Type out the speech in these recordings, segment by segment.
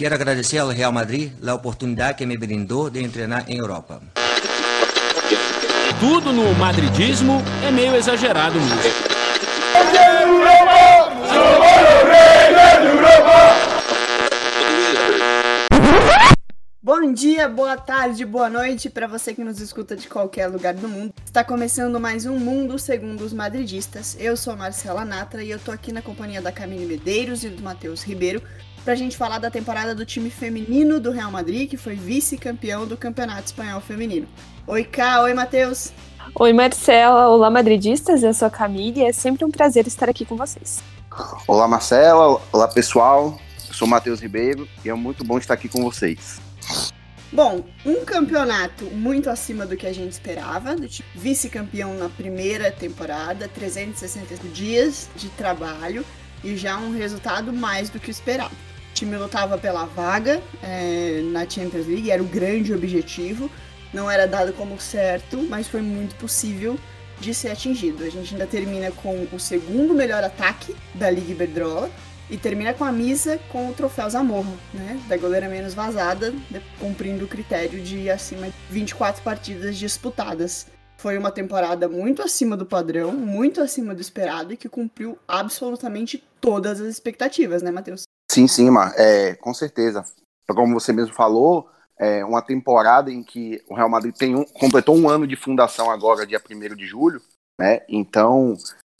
Quero agradecer ao Real Madrid a oportunidade que me brindou de treinar em Europa. Tudo no madridismo é meio exagerado mesmo. Bom dia, boa tarde, boa noite para você que nos escuta de qualquer lugar do mundo. Está começando mais um Mundo Segundo os Madridistas. Eu sou Marcela Natra e eu tô aqui na companhia da Camille Medeiros e do Matheus Ribeiro pra gente falar da temporada do time feminino do Real Madrid, que foi vice-campeão do Campeonato Espanhol Feminino. Oi, Ká, oi, Matheus. Oi, Marcela, olá, madridistas, eu sou a Camille e é sempre um prazer estar aqui com vocês. Olá, Marcela, olá, pessoal, eu sou Matheus Ribeiro e é muito bom estar aqui com vocês. Bom, um campeonato muito acima do que a gente esperava, tipo vice-campeão na primeira temporada, 360 dias de trabalho e já um resultado mais do que esperado. O time lutava pela vaga é, na Champions League, era o grande objetivo, não era dado como certo, mas foi muito possível de ser atingido. A gente ainda termina com o segundo melhor ataque da Liga Iberdrola, e termina com a missa com o troféu Zamorro, né? Da goleira menos vazada, cumprindo o critério de acima de 24 partidas disputadas. Foi uma temporada muito acima do padrão, muito acima do esperado e que cumpriu absolutamente todas as expectativas, né, Matheus? Sim, sim, Mar. É, com certeza. Como você mesmo falou, é uma temporada em que o Real Madrid tem um, completou um ano de fundação agora, dia 1 de julho, né? Então,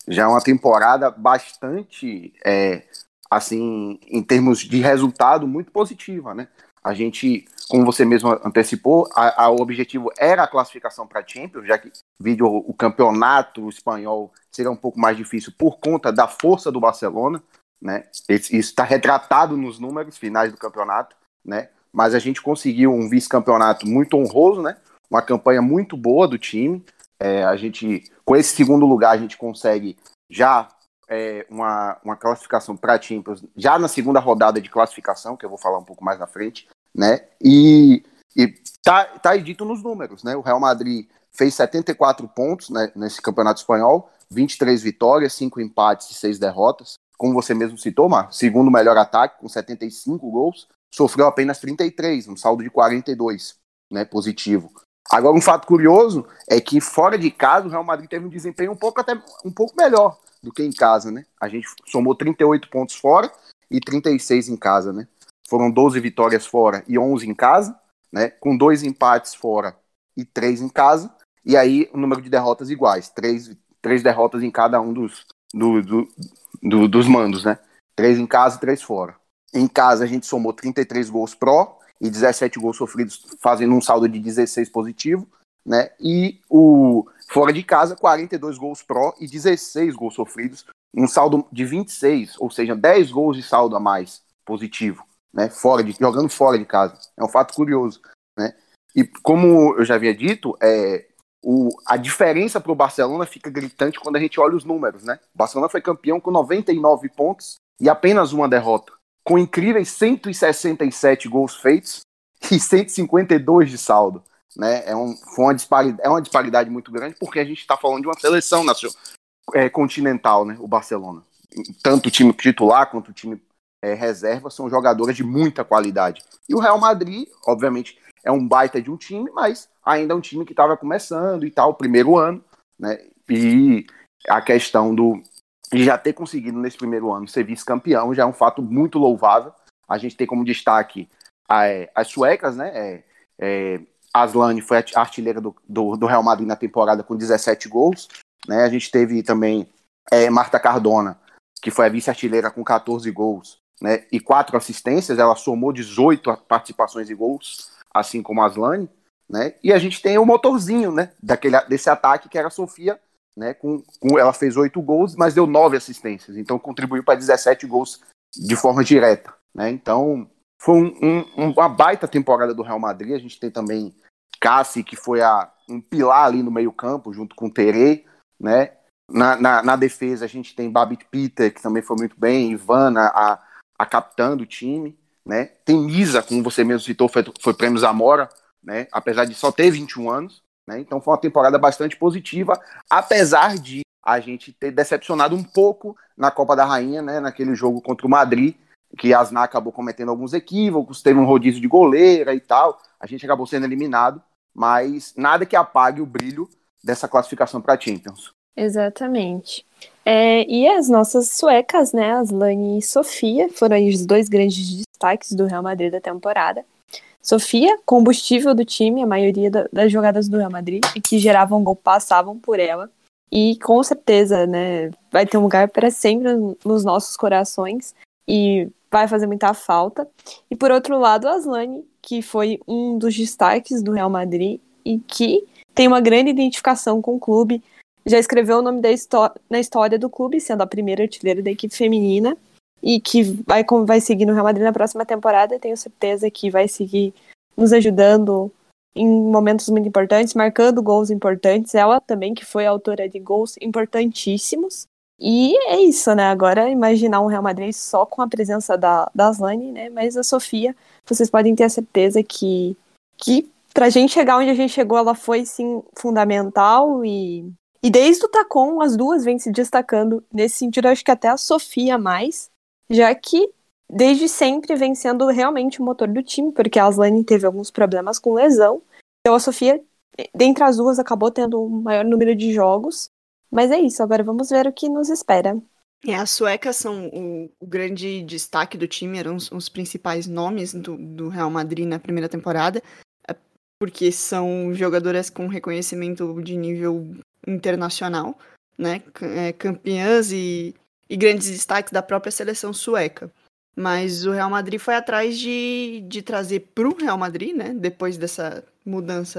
já é uma temporada bastante é, assim, em termos de resultado, muito positiva, né? A gente, como você mesmo antecipou, a, a o objetivo era a classificação para Champions, já que vídeo o campeonato espanhol seria um pouco mais difícil por conta da força do Barcelona, né? Isso está retratado nos números finais do campeonato, né? Mas a gente conseguiu um vice-campeonato muito honroso, né? Uma campanha muito boa do time. É, a gente, com esse segundo lugar, a gente consegue já é, uma, uma classificação para Champions já na segunda rodada de classificação, que eu vou falar um pouco mais na frente, né? E, e tá, tá dito nos números, né? O Real Madrid fez 74 pontos né, nesse campeonato espanhol, 23 vitórias, 5 empates e 6 derrotas. Como você mesmo citou, Mar, segundo melhor ataque, com 75 gols, sofreu apenas 33, um saldo de 42, né, positivo. Agora, um fato curioso é que fora de casa o Real Madrid teve um desempenho um pouco até um pouco melhor do que em casa, né? A gente somou 38 pontos fora e 36 em casa, né? Foram 12 vitórias fora e 11 em casa, né? Com dois empates fora e três em casa. E aí o número de derrotas iguais, três, três derrotas em cada um dos, do, do, do, dos mandos, né? Três em casa e três fora. Em casa a gente somou 33 gols pró e 17 gols sofridos, fazendo um saldo de 16 positivo, né? E o Fora de casa, 42 gols pró e 16 gols sofridos, um saldo de 26, ou seja, 10 gols de saldo a mais positivo, né? Fora de jogando fora de casa. É um fato curioso, né? E como eu já havia dito, é, o, a diferença para o Barcelona fica gritante quando a gente olha os números, né? O Barcelona foi campeão com 99 pontos e apenas uma derrota, com incríveis 167 gols feitos e 152 de saldo. Né? É, um, foi uma disparidade, é uma disparidade muito grande porque a gente está falando de uma seleção nacional, é, continental, né? o Barcelona. Tanto o time titular quanto o time é, reserva são jogadores de muita qualidade. E o Real Madrid, obviamente, é um baita de um time, mas ainda é um time que estava começando e tal, primeiro ano, né? E a questão do já ter conseguido nesse primeiro ano ser vice-campeão já é um fato muito louvável. A gente tem como destaque é, as suecas, né? É, é, Aslane foi a artilheira do, do, do, Real Madrid na temporada com 17 gols. Né? A gente teve também é, Marta Cardona, que foi a vice-artilheira com 14 gols né? e quatro assistências. Ela somou 18 participações e gols, assim como Aslane. Né? E a gente tem o motorzinho né? Daquele, desse ataque, que era a Sofia. Né? Com, com, ela fez 8 gols, mas deu 9 assistências. Então contribuiu para 17 gols de forma direta. Né? Então foi um, um, uma baita temporada do Real Madrid. A gente tem também Cassi, que foi a, um pilar ali no meio-campo, junto com o Tere, né? Na, na, na, defesa a gente tem Babit Peter, que também foi muito bem, Ivana, a, a capitã do time, né? Tem Misa, como você mesmo citou, foi, foi prêmio Zamora, né? Apesar de só ter 21 anos, né? Então foi uma temporada bastante positiva, apesar de a gente ter decepcionado um pouco na Copa da Rainha, né? Naquele jogo contra o Madrid, que a Asna acabou cometendo alguns equívocos, teve um rodízio de goleira e tal, a gente acabou sendo eliminado, mas nada que apague o brilho dessa classificação para Champions. Exatamente. É, e as nossas suecas, né, Aslane e Sofia, foram os dois grandes destaques do Real Madrid da temporada. Sofia, combustível do time, a maioria da, das jogadas do Real Madrid que geravam gol passavam por ela. E com certeza, né, vai ter um lugar para sempre nos nossos corações e vai fazer muita falta. E por outro lado, Aslane, que foi um dos destaques do Real Madrid e que tem uma grande identificação com o clube, já escreveu o nome da na história do clube, sendo a primeira artilheira da equipe feminina e que vai, vai seguir no Real Madrid na próxima temporada. Tenho certeza que vai seguir nos ajudando em momentos muito importantes, marcando gols importantes. Ela também, que foi autora de gols importantíssimos. E é isso, né? Agora imaginar um Real Madrid só com a presença da, da Aslane, né? Mas a Sofia, vocês podem ter a certeza que, que pra gente chegar onde a gente chegou, ela foi sim fundamental e e desde o Tacon, as duas vêm se destacando nesse sentido, acho que até a Sofia mais, já que desde sempre vem sendo realmente o motor do time, porque a Aslane teve alguns problemas com lesão. Então a Sofia, dentre as duas, acabou tendo um maior número de jogos. Mas é isso, agora vamos ver o que nos espera. É, as suecas são o, o grande destaque do time, eram os, os principais nomes do, do Real Madrid na primeira temporada, é, porque são jogadoras com reconhecimento de nível internacional, né? É, campeãs e, e grandes destaques da própria seleção sueca. Mas o Real Madrid foi atrás de, de trazer para o Real Madrid, né? Depois dessa mudança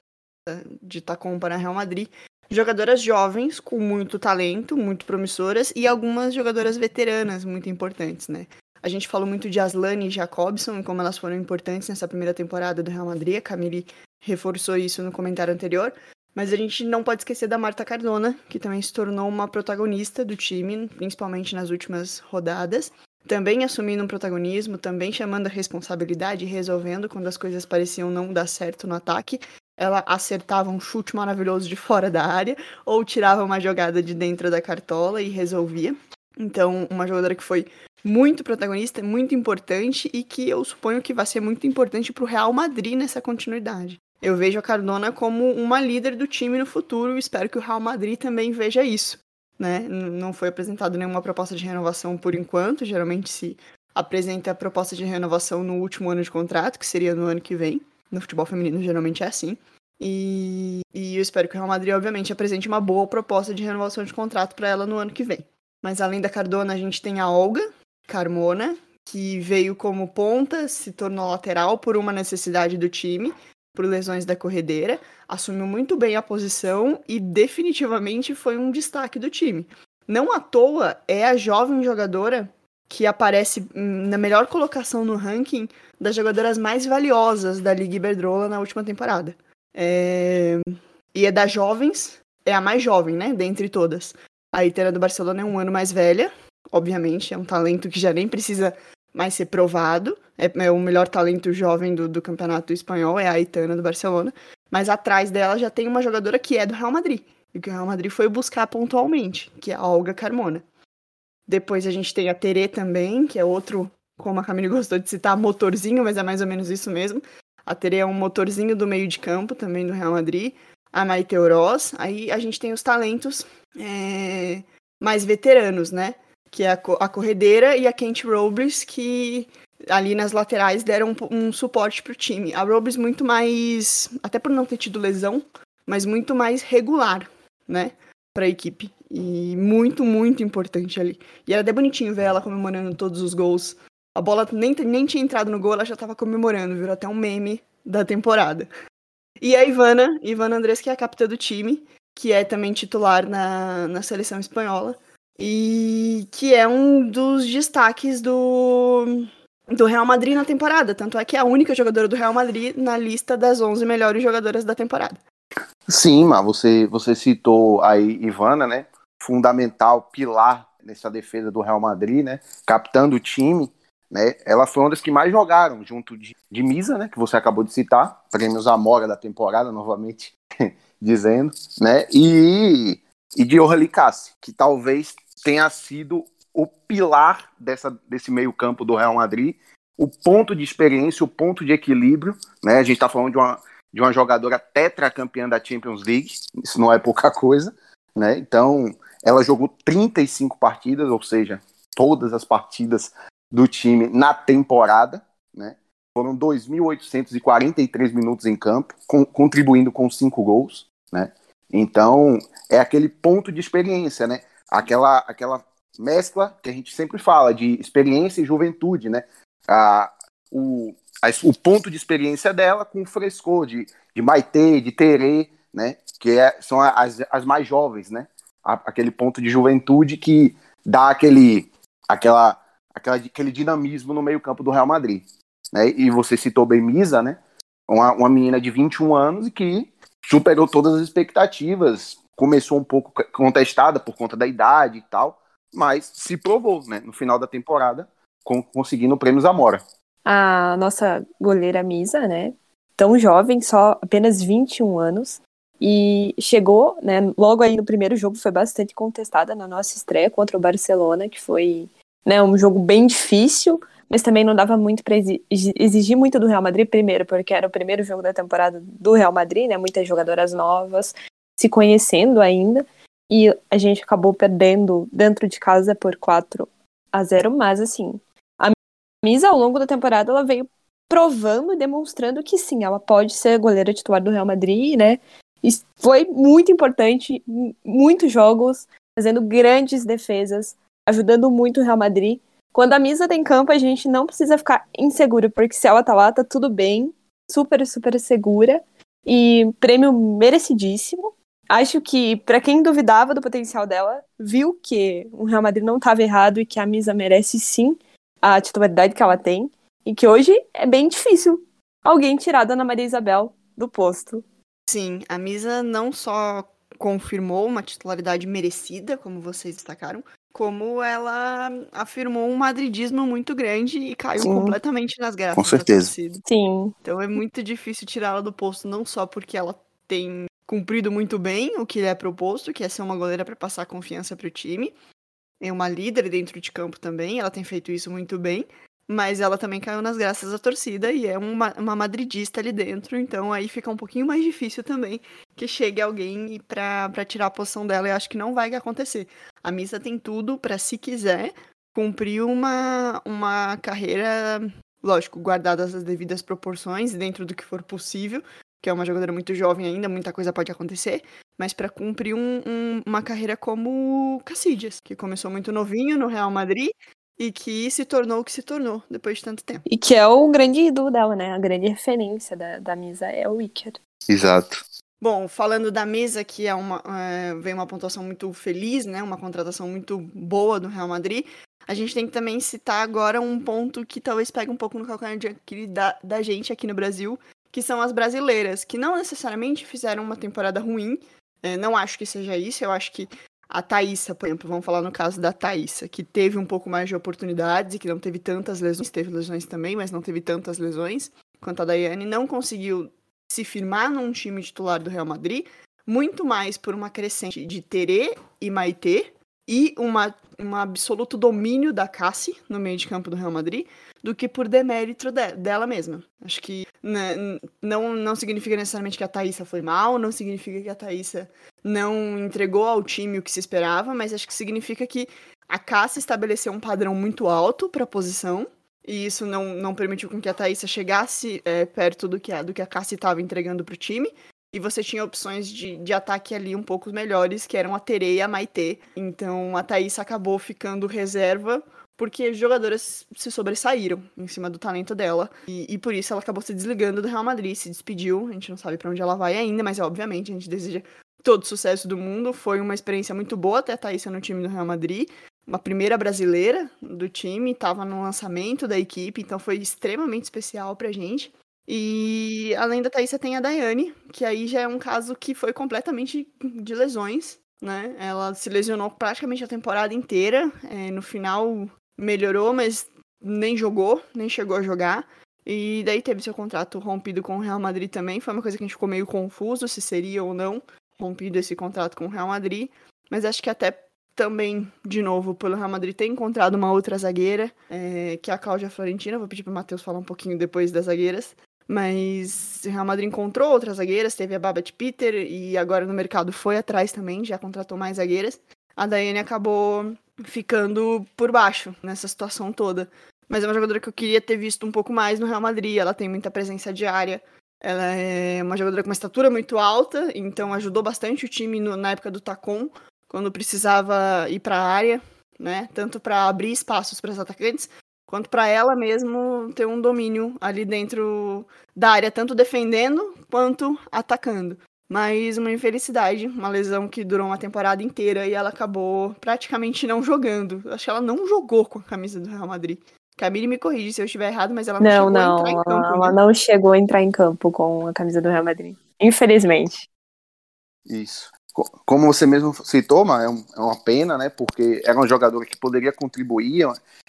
de Tacom para Real Madrid, jogadoras jovens com muito talento, muito promissoras e algumas jogadoras veteranas muito importantes, né? A gente falou muito de Aslane e Jacobson e como elas foram importantes nessa primeira temporada do Real Madrid. A Camille reforçou isso no comentário anterior. Mas a gente não pode esquecer da Marta Cardona, que também se tornou uma protagonista do time, principalmente nas últimas rodadas. Também assumindo um protagonismo, também chamando a responsabilidade resolvendo quando as coisas pareciam não dar certo no ataque. Ela acertava um chute maravilhoso de fora da área ou tirava uma jogada de dentro da cartola e resolvia. Então, uma jogadora que foi muito protagonista, muito importante e que eu suponho que vai ser muito importante para o Real Madrid nessa continuidade. Eu vejo a Cardona como uma líder do time no futuro e espero que o Real Madrid também veja isso. Né? Não foi apresentada nenhuma proposta de renovação por enquanto, geralmente se apresenta a proposta de renovação no último ano de contrato, que seria no ano que vem. No futebol feminino geralmente é assim. E, e eu espero que o Real Madrid, obviamente, apresente uma boa proposta de renovação de contrato para ela no ano que vem. Mas além da Cardona, a gente tem a Olga Carmona, que veio como ponta, se tornou lateral por uma necessidade do time por lesões da corredeira, assumiu muito bem a posição e definitivamente foi um destaque do time. Não à toa é a jovem jogadora que aparece na melhor colocação no ranking das jogadoras mais valiosas da Liga Iberdrola na última temporada. É... E é das jovens, é a mais jovem, né, dentre todas. A Itera do Barcelona é um ano mais velha, obviamente, é um talento que já nem precisa mais ser provado. É, é o melhor talento jovem do, do campeonato espanhol, é a Aitana do Barcelona. Mas atrás dela já tem uma jogadora que é do Real Madrid. E que o Real Madrid foi buscar pontualmente, que é a Olga Carmona. Depois a gente tem a Tere também, que é outro, como a Camille gostou de citar, motorzinho, mas é mais ou menos isso mesmo. A Tere é um motorzinho do meio de campo, também do Real Madrid. A Maite Oroz. Aí a gente tem os talentos é, mais veteranos, né? que é a, a corredeira, e a Kent Robles, que ali nas laterais deram um, um suporte para o time. A Robles muito mais, até por não ter tido lesão, mas muito mais regular, né, para a equipe. E muito, muito importante ali. E era até bonitinho ver ela comemorando todos os gols. A bola nem, nem tinha entrado no gol, ela já estava comemorando, virou até um meme da temporada. E a Ivana, Ivana Andrés, que é a capitã do time, que é também titular na, na seleção espanhola e que é um dos destaques do, do Real Madrid na temporada. Tanto é que é a única jogadora do Real Madrid na lista das 11 melhores jogadoras da temporada. Sim, mas você, você citou aí Ivana, né? Fundamental, pilar nessa defesa do Real Madrid, né? Capitã do time, né? Ela foi uma das que mais jogaram, junto de, de Misa, né? Que você acabou de citar, prêmios Amora da temporada, novamente dizendo, né? E, e de Orly Cassi, que talvez tenha sido o pilar dessa, desse meio-campo do Real Madrid, o ponto de experiência, o ponto de equilíbrio. Né? A gente está falando de uma, de uma jogadora tetracampeã da Champions League, isso não é pouca coisa. Né? Então, ela jogou 35 partidas, ou seja, todas as partidas do time na temporada. Né? Foram 2.843 minutos em campo, com, contribuindo com cinco gols. Né? Então, é aquele ponto de experiência, né? Aquela, aquela mescla que a gente sempre fala de experiência e juventude, né? A, o, a, o ponto de experiência dela com o frescor de, de Maite, de Terê, né? Que é, são as, as mais jovens, né? A, aquele ponto de juventude que dá aquele, aquela, aquela, aquele dinamismo no meio campo do Real Madrid. Né? E você citou bem Misa, né? Uma, uma menina de 21 anos que superou todas as expectativas, começou um pouco contestada por conta da idade e tal, mas se provou, né? No final da temporada, com, conseguindo o prêmio Zamora. A nossa goleira Misa, né? Tão jovem, só apenas 21 anos. E chegou, né? Logo aí no primeiro jogo foi bastante contestada na nossa estreia contra o Barcelona, que foi né, um jogo bem difícil, mas também não dava muito para exigir muito do Real Madrid, primeiro, porque era o primeiro jogo da temporada do Real Madrid, né? Muitas jogadoras novas se conhecendo ainda e a gente acabou perdendo dentro de casa por 4 a 0, mas assim, a Misa ao longo da temporada ela veio provando e demonstrando que sim, ela pode ser goleira titular do Real Madrid, né? E foi muito importante, muitos jogos, fazendo grandes defesas, ajudando muito o Real Madrid. Quando a Misa tem campo, a gente não precisa ficar inseguro, porque se ela tá lá, tá tudo bem, super, super segura. E prêmio merecidíssimo. Acho que, para quem duvidava do potencial dela, viu que o Real Madrid não estava errado e que a Misa merece sim a titularidade que ela tem. E que hoje é bem difícil alguém tirar a Ana Maria Isabel do posto. Sim, a Misa não só confirmou uma titularidade merecida, como vocês destacaram, como ela afirmou um madridismo muito grande e caiu Sim. completamente nas graças Com certeza. Sim. Então é muito difícil tirá-la do posto, não só porque ela tem cumprido muito bem o que lhe é proposto, que é ser uma goleira para passar confiança para o time. É uma líder dentro de campo também, ela tem feito isso muito bem. Mas ela também caiu nas graças da torcida e é uma, uma madridista ali dentro, então aí fica um pouquinho mais difícil também que chegue alguém para tirar a posição dela e acho que não vai acontecer. A Misa tem tudo para, se quiser, cumprir uma, uma carreira, lógico, guardadas as devidas proporções, dentro do que for possível, que é uma jogadora muito jovem ainda, muita coisa pode acontecer, mas para cumprir um, um, uma carreira como Cassidias, que começou muito novinho no Real Madrid e que se tornou o que se tornou depois de tanto tempo. E que é o grande ídolo dela, né? A grande referência da, da Misa é o Iker. Exato. Bom, falando da mesa, que é uma, é, vem uma pontuação muito feliz, né? Uma contratação muito boa do Real Madrid. A gente tem que também citar agora um ponto que talvez pegue um pouco no calcanhar de da, da gente aqui no Brasil, que são as brasileiras, que não necessariamente fizeram uma temporada ruim. É, não acho que seja isso, eu acho que a Thaísa, por exemplo, vamos falar no caso da Thaísa, que teve um pouco mais de oportunidades e que não teve tantas lesões, teve lesões também, mas não teve tantas lesões quanto a Daiane, não conseguiu se firmar num time titular do Real Madrid, muito mais por uma crescente de Terê e Maitê e uma, um absoluto domínio da Cassi no meio de campo do Real Madrid, do que por demérito de, dela mesma. Acho que né, não, não significa necessariamente que a Thaísa foi mal, não significa que a Thaísa não entregou ao time o que se esperava, mas acho que significa que a Cassi estabeleceu um padrão muito alto para a posição, e isso não, não permitiu com que a Thaísa chegasse é, perto do que a, do que a Cassi estava entregando para o time. E você tinha opções de, de ataque ali um pouco melhores, que eram a Tere e a Maitê. Então a Thaís acabou ficando reserva porque jogadoras se sobressaíram em cima do talento dela. E, e, por isso ela acabou se desligando do Real Madrid, se despediu. A gente não sabe para onde ela vai ainda, mas obviamente a gente deseja todo sucesso do mundo. Foi uma experiência muito boa ter a Thaís no time do Real Madrid. Uma primeira brasileira do time, estava no lançamento da equipe, então foi extremamente especial pra gente. E além da Thaís, tem a Daiane, que aí já é um caso que foi completamente de lesões, né? Ela se lesionou praticamente a temporada inteira. É, no final melhorou, mas nem jogou, nem chegou a jogar. E daí teve seu contrato rompido com o Real Madrid também. Foi uma coisa que a gente ficou meio confuso se seria ou não rompido esse contrato com o Real Madrid. Mas acho que até também, de novo, pelo Real Madrid ter encontrado uma outra zagueira, é, que é a Cláudia Florentina. Vou pedir para o Matheus falar um pouquinho depois das zagueiras. Mas o Real Madrid encontrou outras zagueiras, teve a Babette Peter e agora no mercado foi atrás também, já contratou mais zagueiras. A Daiane acabou ficando por baixo nessa situação toda. Mas é uma jogadora que eu queria ter visto um pouco mais no Real Madrid. Ela tem muita presença diária. Ela é uma jogadora com uma estatura muito alta, então ajudou bastante o time no, na época do Tacon, quando precisava ir para a área, né? Tanto para abrir espaços para os atacantes, quanto para ela mesmo ter um domínio ali dentro da área, tanto defendendo quanto atacando. Mas uma infelicidade, uma lesão que durou uma temporada inteira e ela acabou praticamente não jogando. Acho que ela não jogou com a camisa do Real Madrid. Camille me corrige se eu estiver errado, mas ela não, não chegou não, a entrar em campo. Ela né? não chegou a entrar em campo com a camisa do Real Madrid. Infelizmente. Isso. Como você mesmo citou, mas é, uma pena, né? Porque era uma jogadora que poderia contribuir,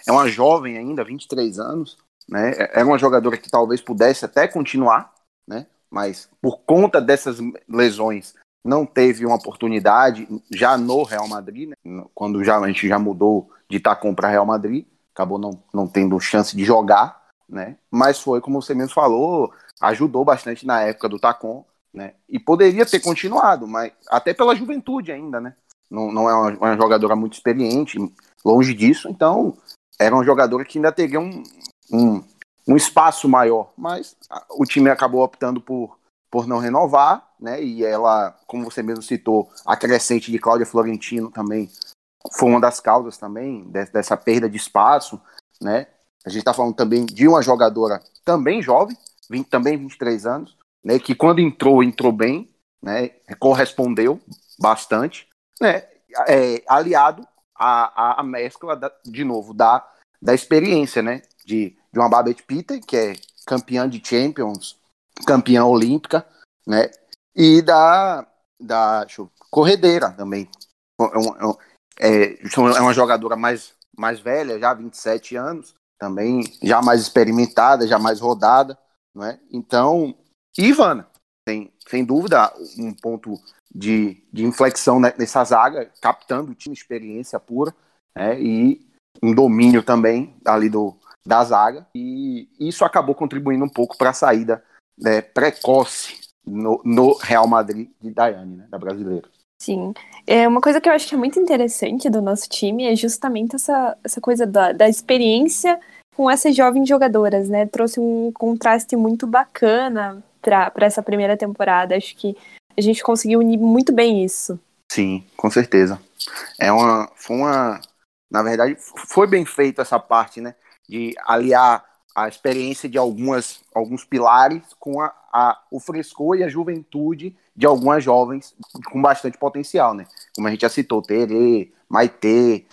é uma jovem ainda, 23 anos, né? Era uma jogadora que talvez pudesse até continuar, né? Mas por conta dessas lesões não teve uma oportunidade já no Real Madrid, né? quando já, a gente já mudou de Tacom para Real Madrid, acabou não, não tendo chance de jogar, né? Mas foi, como você mesmo falou, ajudou bastante na época do Tacom, né? E poderia ter continuado, mas até pela juventude ainda, né? Não, não é uma, uma jogadora muito experiente, longe disso, então era uma jogadora que ainda teria um, um, um espaço maior, mas o time acabou optando por, por não renovar, né? E ela, como você mesmo citou, a crescente de Cláudia Florentino também foi uma das causas também dessa perda de espaço, né? A gente está falando também de uma jogadora também jovem, 20, também 23 anos, né? Que quando entrou, entrou bem, né? Correspondeu bastante, né? É, aliado à, à mescla, da, de novo, da, da experiência, né? De, de uma Babette Peter, que é campeã de Champions, campeã olímpica, né? E da, da eu, corredeira também. É, é, é, é uma jogadora mais, mais velha, já 27 anos, também já mais experimentada, já mais rodada, não é? Então, Ivana, sem, sem dúvida, um ponto de, de inflexão nessa zaga, captando o time, experiência pura, né? e um domínio também ali do, da zaga, e isso acabou contribuindo um pouco para a saída né, precoce no, no, Real Madrid de Daiane, né, da brasileira. Sim. É uma coisa que eu acho que é muito interessante do nosso time é justamente essa, essa coisa da, da experiência com essas jovens jogadoras, né? Trouxe um contraste muito bacana para essa primeira temporada. Acho que a gente conseguiu unir muito bem isso. Sim, com certeza. É uma, foi uma, na verdade, foi bem feito essa parte, né? De aliar a experiência de algumas, alguns pilares com a, a, o frescor e a juventude de algumas jovens com bastante potencial, né? Como a gente já citou, Tere, Maite,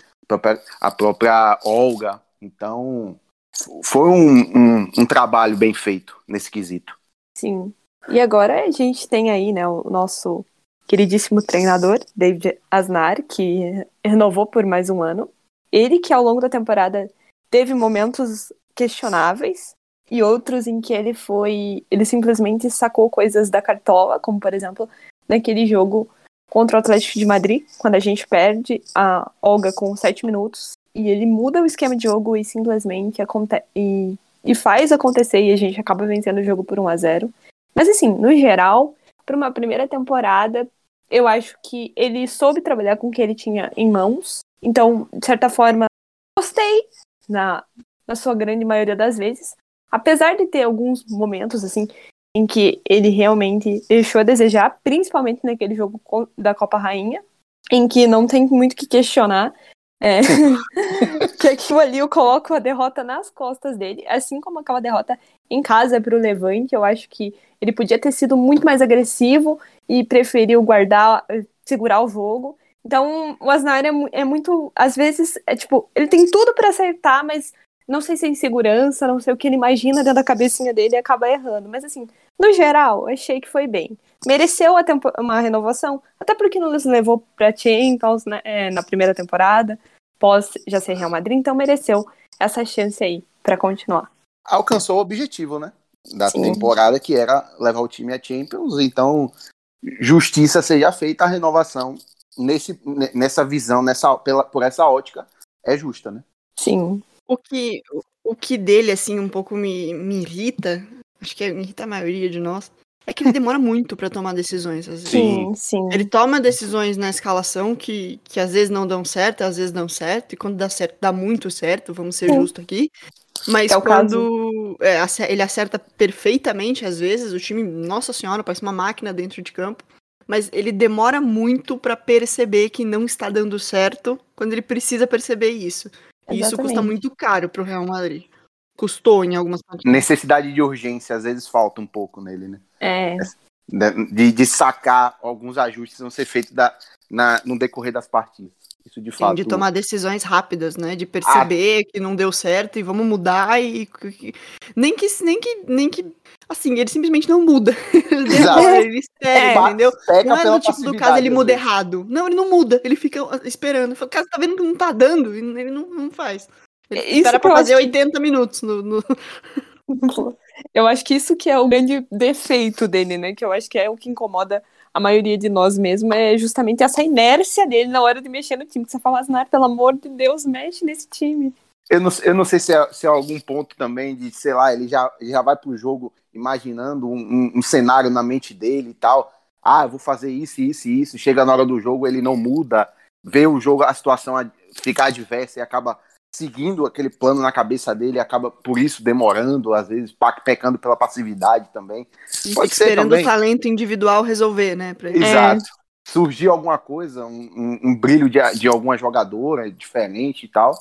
a própria Olga. Então, foi um, um, um trabalho bem feito nesse quesito. Sim. E agora a gente tem aí, né, o nosso queridíssimo treinador, David Asnar, que renovou por mais um ano. Ele que ao longo da temporada teve momentos questionáveis e outros em que ele foi. Ele simplesmente sacou coisas da cartola, como por exemplo, naquele jogo contra o Atlético de Madrid, quando a gente perde a Olga com 7 minutos. E ele muda o esquema de jogo e simplesmente acontece. E, e faz acontecer e a gente acaba vencendo o jogo por 1 a 0 Mas assim, no geral, para uma primeira temporada, eu acho que ele soube trabalhar com o que ele tinha em mãos. Então, de certa forma, gostei na, na sua grande maioria das vezes. Apesar de ter alguns momentos, assim, em que ele realmente deixou a desejar, principalmente naquele jogo da Copa Rainha, em que não tem muito que questionar. É, que aquilo ali eu coloco a derrota nas costas dele, assim como aquela derrota em casa para o Levante. Eu acho que ele podia ter sido muito mais agressivo e preferiu guardar, segurar o jogo. Então, o Asnar é, é muito. Às vezes, é tipo, ele tem tudo para acertar, mas não sei se é insegurança, não sei o que ele imagina dentro da cabecinha dele e acaba errando. Mas assim, no geral, achei que foi bem. Mereceu uma renovação, até porque nos levou pra Champions né, é, na primeira temporada, pós já ser Real Madrid, então mereceu essa chance aí para continuar. Alcançou o objetivo, né? Da Sim. temporada, que era levar o time a Champions, então justiça seja feita a renovação nesse, nessa visão, nessa, pela, por essa ótica, é justa, né? Sim. O que, o que dele, assim, um pouco me, me irrita, acho que me irrita a maioria de nós, é que ele demora muito para tomar decisões. Às vezes. Sim, sim. Ele toma decisões na escalação que, que às vezes não dão certo, às vezes dão certo, e quando dá certo, dá muito certo, vamos ser justos aqui. Mas É o quando é, ele acerta perfeitamente, às vezes, o time, nossa senhora, parece uma máquina dentro de campo. Mas ele demora muito para perceber que não está dando certo quando ele precisa perceber isso. E isso custa Exatamente. muito caro pro Real Madrid. Custou em algumas partidas. Necessidade de urgência, às vezes falta um pouco nele, né? É, De, de sacar alguns ajustes que vão ser feitos da, na, no decorrer das partidas. Isso de Sim, fato. de tomar decisões rápidas, né? De perceber que não deu certo e vamos mudar e que- nem que nem que nem que assim, ele simplesmente não muda. Ele Exato. demora, ele espera, É. entendeu? Não é do tipo do caso ele muda vezes. errado. Não, ele não muda, ele fica esperando. Cara, você tá vendo que não tá dando? E Ele não, não faz. Ele Isso espera pra fazer acho que- 80 minutos no, no- eu acho que isso que é o grande defeito dele, né? Que eu acho que é o que incomoda a maioria de nós mesmo, é justamente essa inércia dele na hora de mexer no time. Que você fala "Ah, pelo amor de Deus, mexe nesse time. Eu não, eu não sei se é, se é algum ponto também de, sei lá, ele já, já vai pro jogo imaginando um, um- um cenário na mente dele e tal. Ah, vou fazer isso, isso e isso. Chega na hora do jogo, ele não muda, vê o jogo, a situação ficar adversa e acaba seguindo aquele plano na cabeça dele, acaba por isso demorando, às vezes pecando pela passividade também. e Pode fica ser esperando também. o talento individual resolver, né? pra ele. Exato. Surgir alguma coisa, um, um- um brilho de, de alguma jogadora diferente e tal.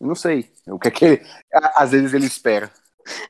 Não sei. O que é que às vezes ele espera.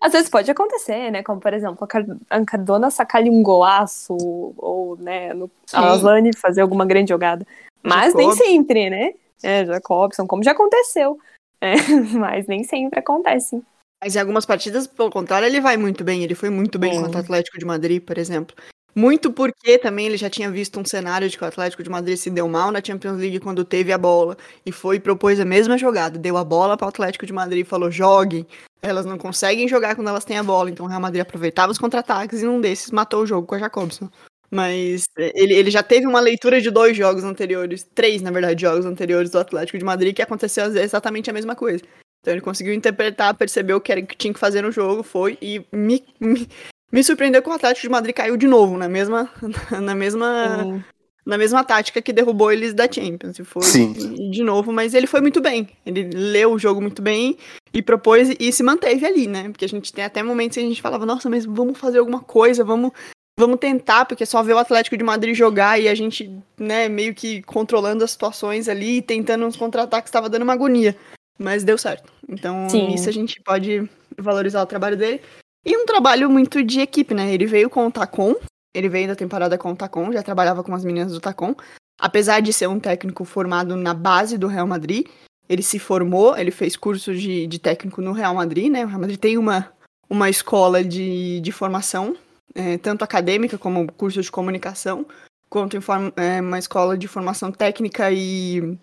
Às vezes pode acontecer, né? Como, por exemplo, a Car- a Cardona sacar-lhe um golaço, ou, né, no, a. Aslane fazer alguma grande jogada. Mas nem Jacobs. sempre, né? É, Jacobson, como já aconteceu. É, mas nem sempre acontece. Mas em algumas partidas, pelo contrário, ele vai muito bem. Ele foi muito bem Sim. contra o Atlético de Madrid, por exemplo. Muito porque também ele já tinha visto um cenário de que o Atlético de Madrid se deu mal na Champions League quando teve a bola. E foi e propôs a mesma jogada. Deu a bola para o Atlético de Madrid e falou: joguem. Elas não conseguem jogar quando elas têm a bola. Então o Real Madrid aproveitava os contra-ataques e num desses matou o jogo com a Jacobson. Mas é, ele, ele já teve uma leitura de dois jogos anteriores, três, na verdade, jogos anteriores do Atlético de Madrid, que aconteceu exatamente a mesma coisa. Então ele conseguiu interpretar, percebeu o que, era, que tinha que fazer no jogo, foi e me, me, me surpreendeu que o Atlético de Madrid caiu de novo, na mesma, na mesma, Sim. na mesma tática que derrubou eles da Champions. E foi Sim. de novo, mas ele foi muito bem. Ele leu o jogo muito bem e propôs e se manteve ali, né? Porque a gente tem até momentos que a gente falava, nossa, mas vamos fazer alguma coisa, vamos vamos tentar, porque só ver o Atlético de Madrid jogar e a gente, né, meio que controlando as situações ali e tentando uns contra-ataques, estava dando uma agonia. Mas deu certo. Então, Sim. isso a gente pode valorizar o trabalho dele. E um trabalho muito de equipe, né? Ele veio com o Tacon, ele veio da temporada com o Tacon, já trabalhava com as meninas do Tacon. Apesar de ser um técnico formado na base do Real Madrid, ele se formou, ele fez curso de, de técnico no Real Madrid, né? O Real Madrid tem uma, uma escola de, de formação, é, tanto acadêmica como curso de comunicação, quanto em é, uma escola de formação técnica e,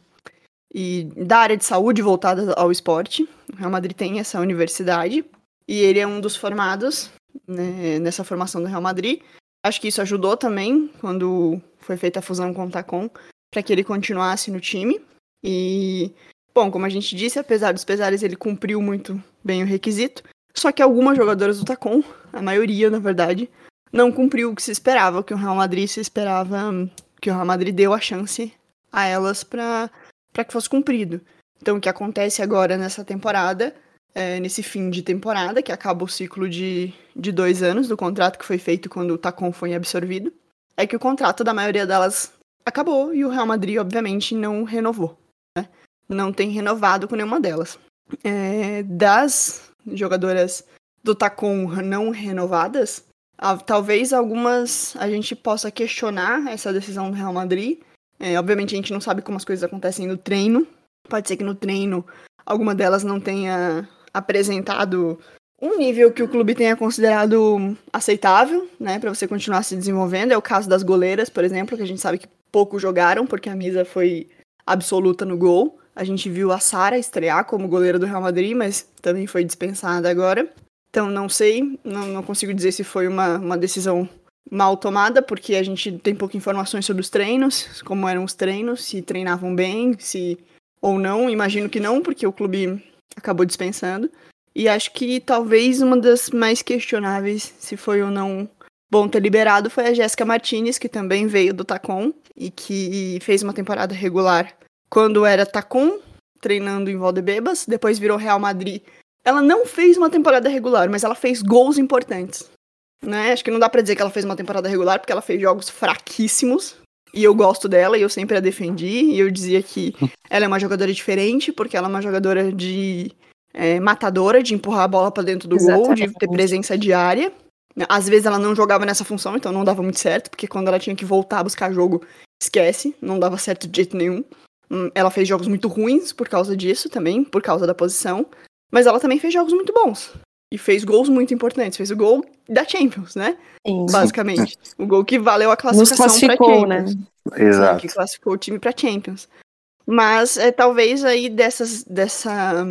e da área de saúde voltada ao esporte. O Real Madrid tem essa universidade e ele é um dos formados né, nessa formação do Real Madrid. Acho que isso ajudou também quando foi feita a fusão com o Tacon para que ele continuasse no time. E, bom, como a gente disse, apesar dos pesares, ele cumpriu muito bem o requisito. Só que algumas jogadoras do Tacon, a maioria, na verdade, não cumpriu o que se esperava, o que o Real Madrid se esperava, que o Real Madrid deu a chance a elas para que fosse cumprido. Então, o que acontece agora nessa temporada, é, nesse fim de temporada, que acaba o ciclo de, de dois anos do contrato que foi feito quando o Tacon foi absorvido, é que o contrato da maioria delas acabou e o Real Madrid, obviamente, não renovou. Né? Não tem renovado com nenhuma delas. É, das jogadoras do Tacon não renovadas, talvez algumas a gente possa questionar essa decisão do Real Madrid. É, obviamente a gente não sabe como as coisas acontecem no treino. Pode ser que no treino alguma delas não tenha apresentado um nível que o clube tenha considerado aceitável, né, para você continuar se desenvolvendo. É o caso das goleiras, por exemplo, que a gente sabe que pouco jogaram porque a Misa foi absoluta no gol. A gente viu a Sara estrear como goleira do Real Madrid, mas também foi dispensada agora. Então não sei, não, não consigo dizer se foi uma, uma decisão mal tomada, porque a gente tem poucas informações sobre os treinos, como eram os treinos, se treinavam bem, se ou não. Imagino que não, porque o clube acabou dispensando. E acho que talvez uma das mais questionáveis, se foi ou não bom ter liberado, foi a Jéssica Martinez, que também veio do Tacon e que fez uma temporada regular quando era Tacon, treinando em Valdebebas, depois virou Real Madrid. Ela não fez uma temporada regular, mas ela fez gols importantes. Né? Acho que não dá pra dizer que ela fez uma temporada regular, porque ela fez jogos fraquíssimos. E eu gosto dela, e eu sempre a defendi. E eu dizia que ela é uma jogadora diferente, porque ela é uma jogadora de é, matadora, de empurrar a bola para dentro do Exatamente. gol, de ter presença diária. Às vezes ela não jogava nessa função, então não dava muito certo, porque quando ela tinha que voltar a buscar jogo, esquece, não dava certo de jeito nenhum. Hum, ela fez jogos muito ruins por causa disso também, por causa da posição. Mas ela também fez jogos muito bons. E fez gols muito importantes. Fez o gol da Champions, né? Sim. Basicamente. o gol que valeu a classificação para Champions. Né? Exato. que classificou o time para Champions. Mas é, talvez aí dessas, dessa.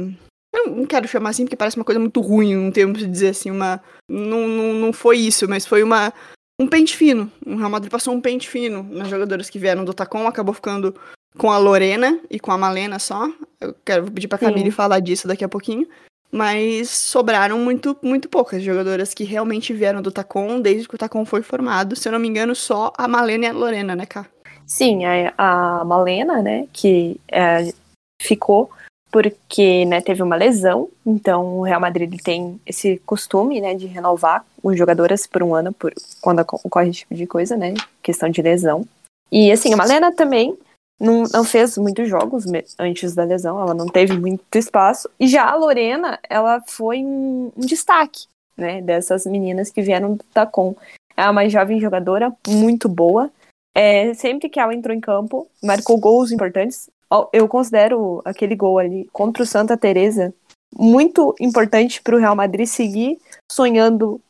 Eu não quero chamar assim porque parece uma coisa muito ruim, não temos de dizer assim, uma. Não, não, não foi isso, mas foi uma. Um pente fino. O Real Madrid passou um pente fino nas jogadoras que vieram do Tacon, acabou ficando com a Lorena e com a Malena só. Eu quero pedir pra Camille falar disso daqui a pouquinho. Mas sobraram muito, muito poucas jogadoras que realmente vieram do Tacon desde que o Tacon foi formado. Se eu não me engano, só a Malena e a Lorena, né, Cá? Sim, a, a Malena, né, que é, ficou porque né, teve uma lesão, então o Real Madrid tem esse costume né, de renovar os jogadoras por um ano por, quando ocorre esse tipo de coisa, né? Questão de lesão. E assim, a Malena também não, não fez muitos jogos antes da lesão, ela não teve muito espaço. E já a Lorena, ela foi um, um destaque, né, dessas meninas que vieram do Tacon. É uma jovem jogadora muito boa. É, sempre que ela entrou em campo, marcou gols importantes. Eu considero aquele gol ali contra o Santa Teresa muito importante para o Real Madrid seguir sonhando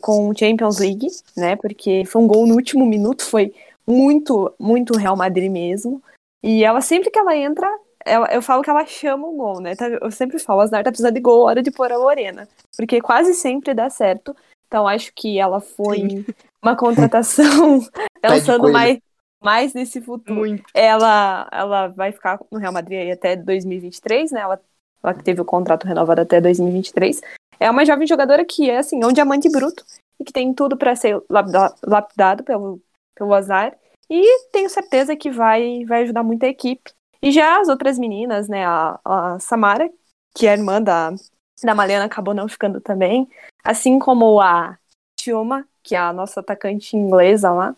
com o Champions League, né? Porque foi um gol no último minuto, foi muito, muito Real Madrid mesmo. E ela, sempre que ela entra, ela, eu falo que ela chama o gol, né? Tá, eu sempre falo, a Asnar tá precisando de gol, hora de pôr a Lorena. Porque quase sempre dá certo. Então acho que ela foi Sim. uma contratação pensando mais, mais nesse futuro. Muito. Ela, ela vai ficar no Real Madrid até 2023, né? Ela, ela teve o contrato renovado até 2023. É uma jovem jogadora que é assim, é um diamante bruto e que tem tudo para ser lapidado pelo, pelo azar. E tenho certeza que vai, vai ajudar muito a equipe. E já as outras meninas, né, a, a Samara, que é irmã da, da Malena, acabou não ficando também. Assim como a Tioma, que é a nossa atacante inglesa lá.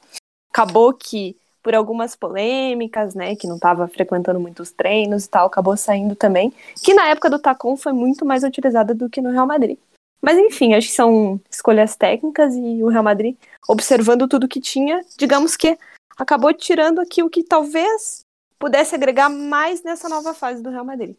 Acabou que, por algumas polêmicas, né, que não estava frequentando muitos treinos e tal, acabou saindo também. Que na época do Tacon foi muito mais utilizada do que no Real Madrid. Mas enfim, acho que são escolhas técnicas e o Real Madrid, observando tudo que tinha, digamos que acabou tirando aqui o que talvez pudesse agregar mais nessa nova fase do Real Madrid.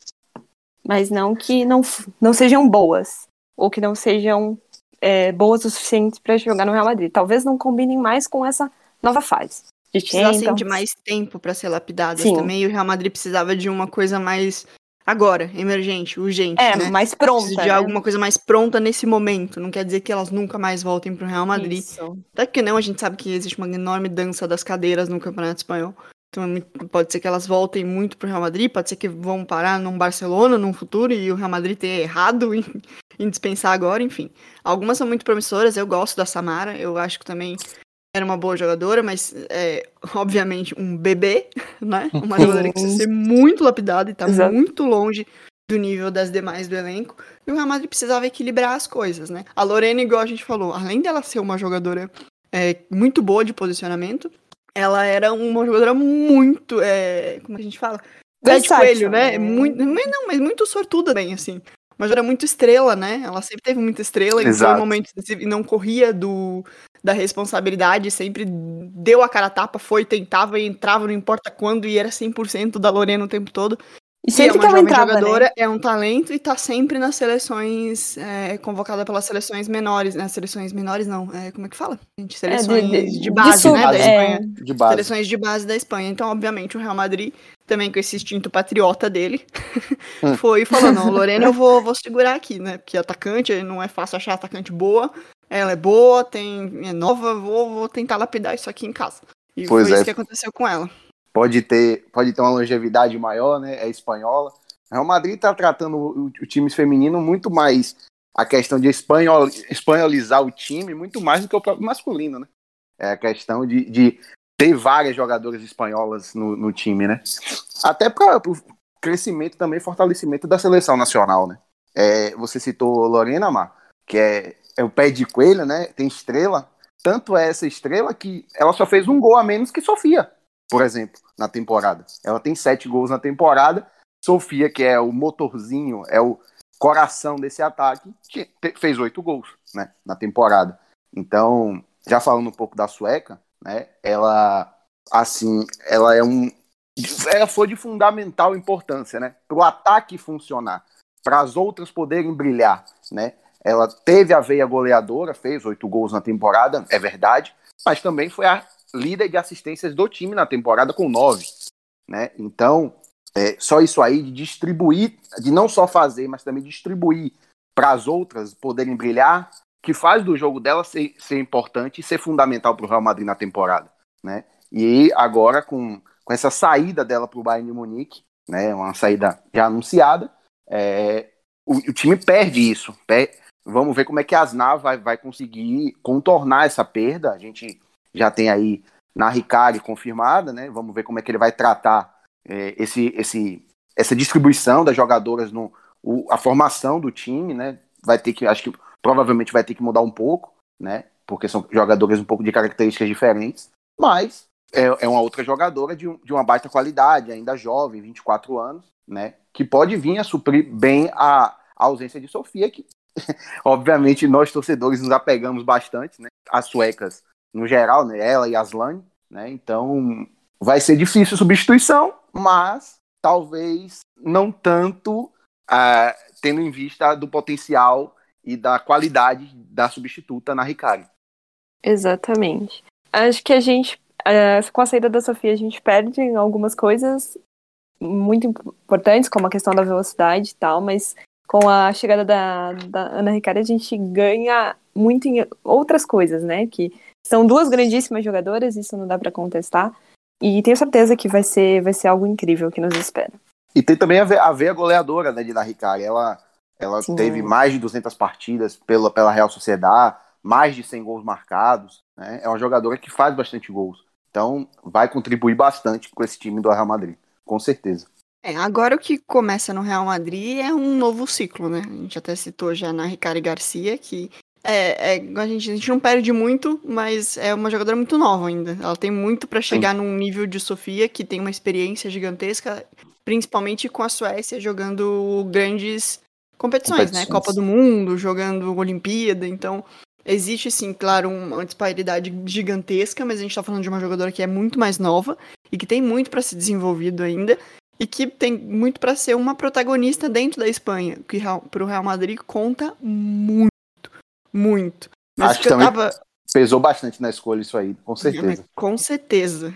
Mas não que não, não sejam boas, ou que não sejam é, boas o suficiente para jogar no Real Madrid. Talvez não combinem mais com essa nova fase. De Precisassem de mais tempo para ser lapidadas Sim. também, e o Real Madrid precisava de uma coisa mais agora, emergente, urgente. É, né? mais pronta. De né? alguma coisa mais pronta nesse momento. Não quer dizer que elas nunca mais voltem pro Real Madrid. Isso. Até que não, a gente sabe que existe uma enorme dança das cadeiras no Campeonato Espanhol. Então é pode ser que elas voltem muito pro Real Madrid, pode ser que vão parar num Barcelona num futuro e o Real Madrid tenha errado em, em dispensar agora, enfim. Algumas são muito promissoras, eu gosto da Samara, eu acho que também era uma boa jogadora, mas é, obviamente um bebê, né? Uma jogadora que precisa ser muito lapidada e tá Exato. muito longe do nível das demais do elenco. E o Real Madrid precisava equilibrar as coisas, né? A Lorena, igual a gente falou, além dela ser uma jogadora é, muito boa de posicionamento, ela era uma jogadora muito, é, como a gente fala? Pé de coelho, né? né? Muito, mas não, mas muito sortuda bem, assim. Mas era muito estrela, né? Ela sempre teve muita estrela Exato. e foi um momento e não corria do, da responsabilidade, sempre deu a cara a tapa, foi, tentava e entrava, não importa quando, e era 100% da Lorena o tempo todo. E sempre e é uma que ela entrava, jogadora, né? é um talento e tá sempre nas seleções, é, convocada pelas seleções menores, né? Seleções menores não, é, como é que fala? Gente, seleções é, de, de, de, base, de né, da Espanha. De base. Seleções de base da Espanha. Então, obviamente, o Real Madrid, também com esse instinto patriota dele, hum. foi falando, não, Lorena, eu vou, vou segurar aqui, né? Porque atacante, não é fácil achar atacante boa, ela é boa, tem, é nova, vou, vou tentar lapidar isso aqui em casa. E Pois foi é. isso que aconteceu com ela. Pode ter, pode ter uma longevidade maior, né? É espanhola. O Real Madrid está tratando o, o time feminino muito mais a questão de espanhol, espanholizar o time, muito mais do que o próprio masculino, né? É a questão de, de ter várias jogadoras espanholas no, no time, né? Até para o crescimento também, fortalecimento da seleção nacional, né? É, você citou Lorena Mar, que é, é o pé de coelho, né? Tem estrela. Tanto é essa estrela que ela só fez um gol a menos que Sofia, por exemplo, na temporada. Ela tem sete gols na temporada. Sofia, que é o motorzinho, é o coração desse ataque, fez oito gols né, na temporada. Então, já falando um pouco da sueca, né, ela, assim, ela é um. Ela foi de fundamental importância, né? Para o ataque funcionar, para as outras poderem brilhar, né? Ela teve a veia goleadora, fez oito gols na temporada, é verdade, mas também foi a líder de assistências do time na temporada com nove, né? Então, é, só isso aí de distribuir, de não só fazer, mas também distribuir para as outras poderem brilhar, que faz do jogo dela ser, ser importante e ser fundamental para o Real Madrid na temporada, né? E agora com, com essa saída dela para o Bayern de Munique, né? Uma saída já anunciada, é, o, o time perde isso. per- vamos ver como é que a Asnar vai, vai conseguir contornar essa perda. A gente já tem aí na Ricari confirmada, né? Vamos ver como é que ele vai tratar é, esse, esse, essa distribuição das jogadoras no o- a formação do time, né? Vai ter que, acho que provavelmente vai ter que mudar um pouco, né? Porque são jogadoras um pouco de características diferentes, mas é, é uma outra jogadora de, de uma baita qualidade, ainda jovem, 24 anos, né? Que pode vir a suprir bem a, a ausência de Sofia, que obviamente nós torcedores nos apegamos bastante, né? As suecas no geral, né? Ela e a Aslane, né? Então vai ser difícil a substituição, mas talvez não tanto ah, tendo em vista do potencial e da qualidade da substituta na Ricari. Exatamente. Acho que a gente, eh, com a saída da Sofia, a gente perde algumas coisas muito importantes, como a questão da velocidade e tal, mas com a chegada da, da Ana Ricari, a gente ganha muito em outras coisas, né? Que são duas grandíssimas jogadoras, isso não dá pra contestar. E tenho certeza que vai ser, vai ser algo incrível que nos espera. E tem também a veia, goleadora né, de La Ricari. Ela, ela Sim. teve mais de 200 partidas pela, pela Real Sociedade, mais de 100 gols marcados. Né? É uma jogadora que faz bastante gols. Então vai contribuir bastante com esse time do Real Madrid, com certeza. É, agora o que começa no Real Madrid é um novo ciclo, né? A gente até citou já na Ricari Garcia, que é, é, a, gente, a gente não perde muito, mas é uma jogadora muito nova ainda. Ela tem muito pra chegar num nível de Sofia, que tem uma experiência gigantesca, principalmente com a Suécia jogando grandes competições, né? Competições. Copa do Mundo, jogando Olimpíada, então existe sim, claro, uma disparidade gigantesca, mas a gente tá falando de uma jogadora que é muito mais nova e que tem muito pra ser desenvolvido ainda e que tem muito pra ser uma protagonista dentro da Espanha, que Real- pro Real Madrid conta muito, muito. Mas Acho o que também- tava, Pesou bastante na escolha isso aí, com certeza. com certeza.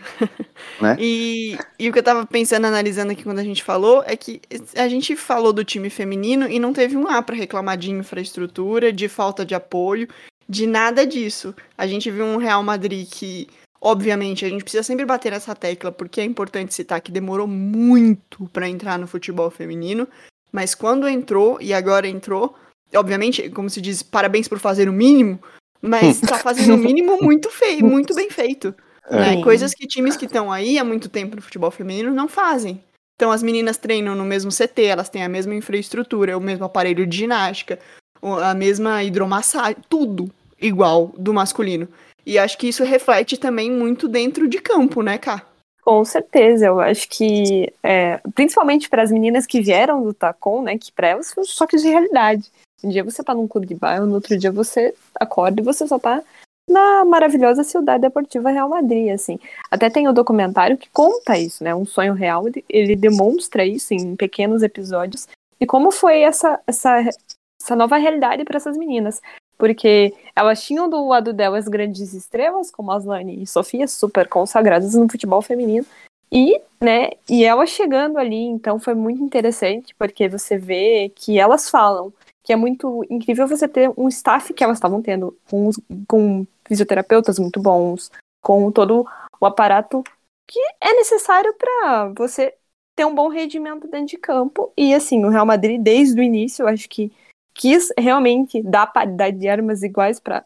Né? E, e o que eu tava pensando, analisando aqui quando a gente falou, é que a gente falou do time feminino e não teve um A pra reclamar de infraestrutura, de falta de apoio, de nada disso. A gente viu um Real Madrid que, obviamente, a gente precisa sempre bater nessa tecla, porque é importante citar que demorou muito pra entrar no futebol feminino, mas quando entrou, e agora entrou, obviamente, como se diz, parabéns por fazer o mínimo, mas tá fazendo o mínimo muito feio, muito bem feito. né? Sim. Coisas que times que estão aí há muito tempo no futebol feminino não fazem. Então as meninas treinam no mesmo CT, elas têm a mesma infraestrutura, o mesmo aparelho de ginástica, a mesma hidromassagem, tudo igual do masculino. E acho que isso reflete também muito dentro de campo, né, Cá? Com certeza, eu acho que, é, principalmente para as meninas que vieram do Tacon, né, que para elas foi um choque de realidade. Um dia você tá num clube de bairro, no outro dia você acorda e você só tá na maravilhosa Cidade Deportiva Real Madrid, assim. Até tem o documentário que conta isso, né, um sonho real, ele, demonstra isso em pequenos episódios, e como foi essa, essa, essa nova realidade para essas meninas. Porque elas tinham do lado delas grandes estrelas, como Aslane e Sofia, super consagradas no futebol feminino. E, né, e ela chegando ali, então foi muito interessante, porque você vê que elas falam que é muito incrível você ter um staff que elas estavam tendo, com, com fisioterapeutas muito bons, com todo o aparato que é necessário para você ter um bom rendimento dentro de campo. E assim, o Real Madrid, desde o início, eu acho que quis realmente dar paridade de armas iguais para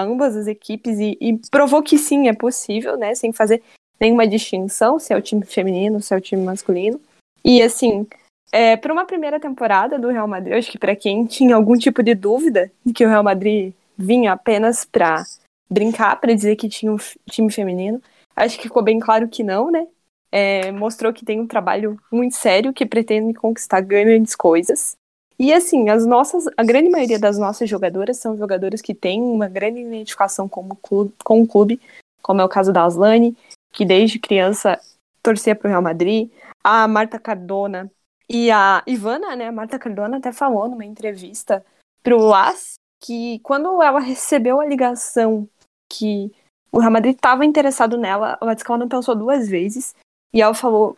ambas as equipes e, e, provou que sim, é possível, né? Sem fazer nenhuma distinção se é o time feminino, se é o time masculino. E assim, é, para uma primeira temporada do Real Madrid, acho que para quem tinha algum tipo de dúvida de que o Real Madrid vinha apenas para brincar, para dizer que tinha um time feminino, acho que ficou bem claro que não, né? É, mostrou que tem um trabalho muito sério, que pretende conquistar grandes coisas. E assim, as nossas, a grande maioria das nossas jogadoras são jogadoras que têm uma grande identificação com o clube, com o clube como é o caso da Aslane, que desde criança torcia para o Real Madrid, a Marta Cardona e a Ivana, né? A Marta Cardona até falou numa entrevista para o AS que quando ela recebeu a ligação que o Real Madrid estava interessado nela, ela disse que ela não pensou duas vezes e ela falou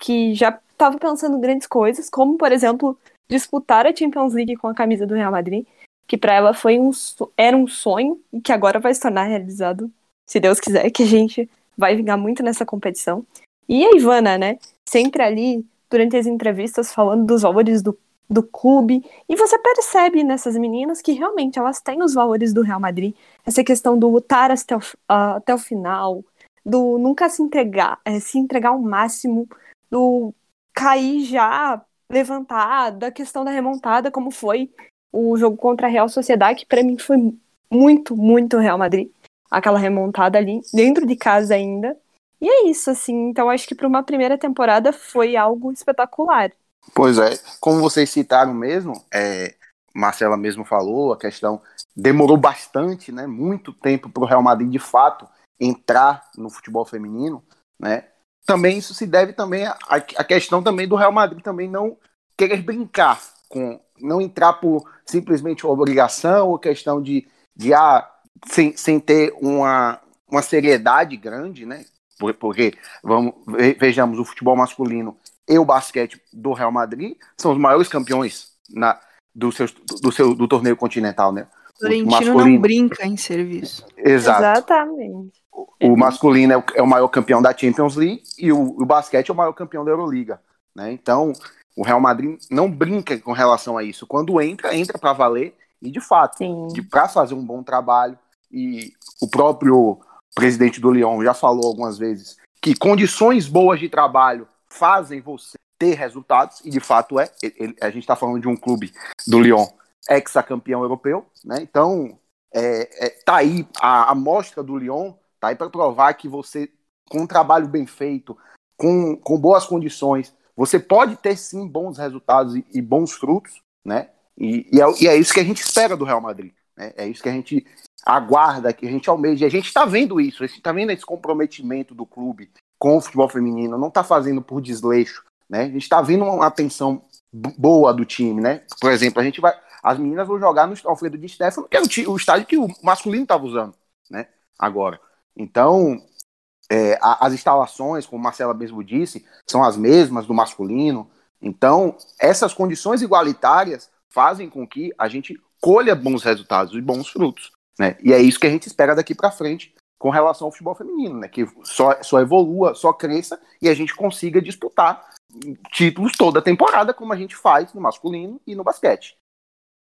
que já estava pensando grandes coisas, como por exemplo disputar a Champions League com a camisa do Real Madrid, que para ela foi um era um sonho e que agora vai se tornar realizado, se Deus quiser, que a gente vai vingar muito nessa competição. E a Ivana, né, sempre ali durante as entrevistas falando dos valores do, do clube. E você percebe nessas meninas que realmente elas têm os valores do Real Madrid. Essa questão do lutar até o, uh, até o final, do nunca se entregar, é, se entregar ao máximo, do cair já, levantar, da questão da remontada, como foi o jogo contra a Real Sociedade, que para mim foi muito, muito Real Madrid. Aquela remontada ali, dentro de casa ainda. E é isso, assim. Então acho que para uma primeira temporada foi algo espetacular. Pois é, como vocês citaram mesmo, é, Marcela mesmo falou, a questão demorou bastante, né? Muito tempo para o Real Madrid de fato entrar no futebol feminino, né? Também isso se deve também à, à questão também do Real Madrid também não querer brincar com não entrar por simplesmente obrigação ou questão de, de ah, sem, sem ter uma, uma seriedade grande, né? Porque vamos vejamos o futebol masculino e o basquete do Real Madrid são os maiores campeões na, do, seu, do, seu, do torneio continental, né? Florentino não brinca em serviço. Exato. Exatamente. O, o masculino é o, é o, maior campeão da Champions League e o, o basquete é o maior campeão da Euroliga, né? Então o Real Madrid não brinca com relação a isso. Quando entra, entra para valer e de fato, para fazer um bom trabalho e o próprio presidente do Lyon já falou algumas vezes que condições boas de trabalho fazem você ter resultados, e de fato é. Ele, a gente está falando de um clube do Lyon ex-campeão europeu, né? Então, é, é, tá aí a amostra do Lyon, tá aí para provar que você, com um trabalho bem feito, com, com boas condições, você pode ter sim bons resultados e, e bons frutos, né? E, e, é, e, é, isso que a gente espera do Real Madrid. Né? É isso que a gente aguarda, que a gente almeja. E a gente está vendo isso, a gente está vendo esse comprometimento do clube com o futebol feminino, não está fazendo por desleixo, né? A gente está vendo uma atenção boa do time, né? Por exemplo, a gente vai, as meninas vão jogar no Alfredo de Stefano, que é o, estádio que o masculino estava usando, né? Agora, então é, as instalações, como Marcela mesmo disse, são as mesmas do masculino. Então, essas condições igualitárias fazem com que a gente colha bons resultados e bons frutos. Né? E é isso que a gente espera daqui para frente com relação ao futebol feminino, né? que só, só evolua, só cresça e a gente consiga disputar títulos toda a temporada, como a gente faz no masculino e no basquete.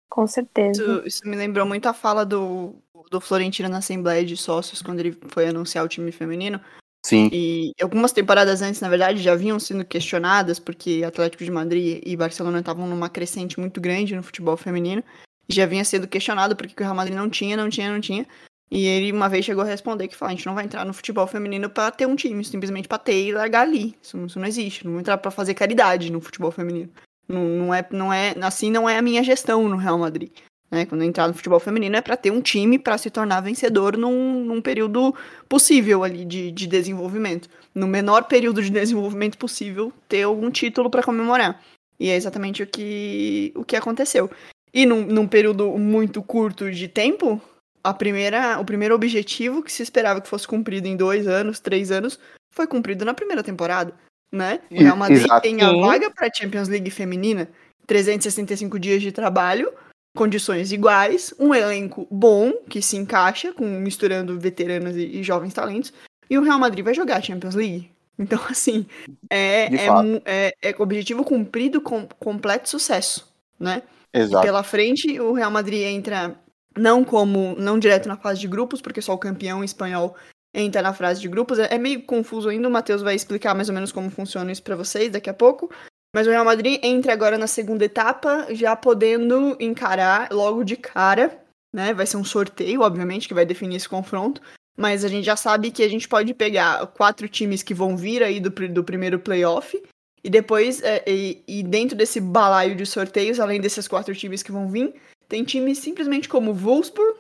Com certeza. Isso, isso, me lembrou muito a fala do, do Florentino na Assembleia de Sócios, quando ele foi anunciar o time feminino. Sim. E algumas temporadas antes, na verdade, já vinham sendo questionadas, porque Atlético de Madrid e Barcelona estavam numa crescente muito grande no futebol feminino já vinha sendo questionado porque o Real Madrid não tinha, não tinha, não tinha. E ele uma vez chegou a responder que falou, a gente não vai entrar no futebol feminino para ter um time, simplesmente para ter e largar ali. Isso, isso não existe. Não vou entrar para fazer caridade no futebol feminino. Não, não, é, não é, assim não é a minha gestão no Real Madrid. Né? Quando entrar no futebol feminino é para ter um time para se tornar vencedor num, num período possível ali de, de desenvolvimento. No menor período de desenvolvimento possível, ter algum título para comemorar. E é exatamente o que, o que aconteceu. E num, num período muito curto de tempo, a primeira, o primeiro objetivo que se esperava que fosse cumprido em dois anos, três anos, foi cumprido na primeira temporada, né? O Real Madrid Exato. tem a vaga para a Champions League feminina, 365 dias de trabalho, condições iguais, um elenco bom, que se encaixa, com misturando veteranos e, e jovens talentos, e o Real Madrid vai jogar a Champions League. Então, assim, é, é, é, é, objetivo cumprido com completo sucesso, né? Exato. E pela frente, o Real Madrid entra não como, não direto na fase de grupos, porque só o campeão espanhol entra na fase de grupos. É, é meio confuso ainda, o Matheus vai explicar mais ou menos como funciona isso para vocês daqui a pouco. Mas o Real Madrid entra agora na segunda etapa, já podendo encarar logo de cara, né? Vai ser um sorteio, obviamente, que vai definir esse confronto. Mas a gente já sabe que a gente pode pegar quatro times que vão vir aí do, do primeiro playoff. E depois, é, e, e, dentro desse balaio de sorteios, além desses quatro times que vão vir, tem times simplesmente como Wolfsburg,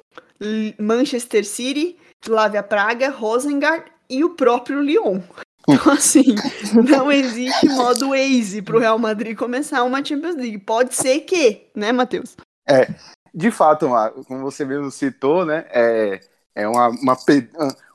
Manchester City, Slavia Praga, Rosengard e o próprio Lyon. Então, assim, não existe modo easy pro Real Madrid começar uma Champions League. Pode ser que, né, Matheus? É, de fato, como você mesmo citou, né, é, é uma, uma,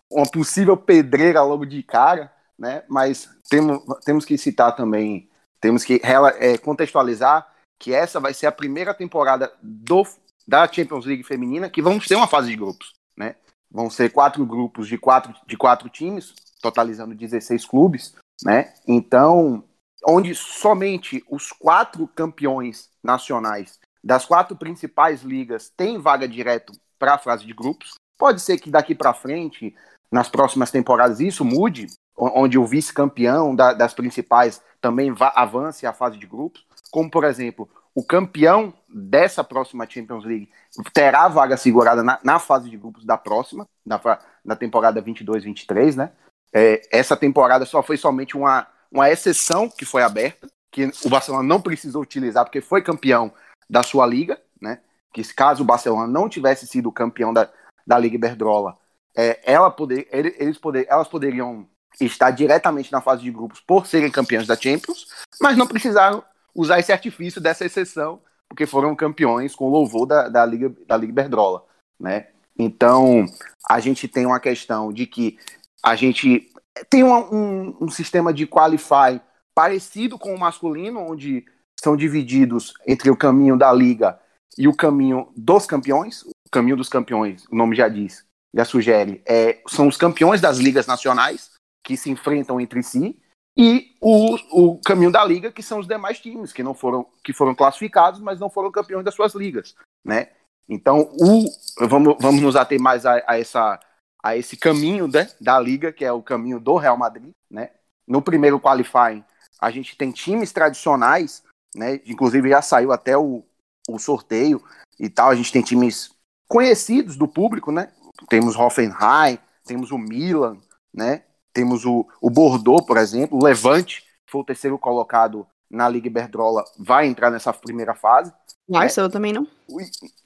uma possível pedreira logo de cara, né, mas temos, temos que citar também, temos que é, contextualizar que essa vai ser a primeira temporada do, da Champions League feminina que vamos ter uma fase de grupos, né? Vão ser quatro grupos de quatro, de quatro times, totalizando 16 clubes, né? Então, onde somente os quatro campeões nacionais das quatro principais ligas têm vaga direto para a fase de grupos. Pode ser que daqui para frente, nas próximas temporadas, isso mude, onde o vice-campeão da, das principais também vá, avance a fase de grupos, como por exemplo, o campeão dessa próxima Champions League terá vaga segurada na, na fase de grupos da próxima, na, na temporada 22-23, né? É, essa temporada só foi somente uma, uma exceção que foi aberta, que o Barcelona não precisou utilizar porque foi campeão da sua liga, né? Que caso o Barcelona não tivesse sido campeão da, da Liga Iberdrola, é, ela poder, eles poder, elas poderiam estar diretamente na fase de grupos por serem campeões da Champions, mas não precisaram usar esse artifício dessa exceção, porque foram campeões com louvor da, da, Liga, da Liga Iberdrola, né? Então, a gente tem uma questão de que a gente tem um, um, um sistema de qualify parecido com o masculino, onde são divididos entre o caminho da liga e o caminho dos campeões. O caminho dos campeões, o nome já diz, já sugere, é, são os campeões das ligas nacionais que se enfrentam entre si e o, o caminho da liga, que são os demais times que não foram que foram classificados, mas não foram campeões das suas ligas, né? Então, o, vamos, vamos nos ater mais a, a essa a esse caminho né, da liga, que é o caminho do Real Madrid. Né? No primeiro qualifying, a gente tem times tradicionais, né? inclusive já saiu até o, o sorteio e tal. A gente tem times conhecidos do público, né? Temos Hoffenheim, temos o Milan, né? Temos o, o Bordeaux, por exemplo, o Levante, que foi o terceiro colocado na Liga Iberdrola, vai entrar nessa primeira fase. O Arsenal né? também não.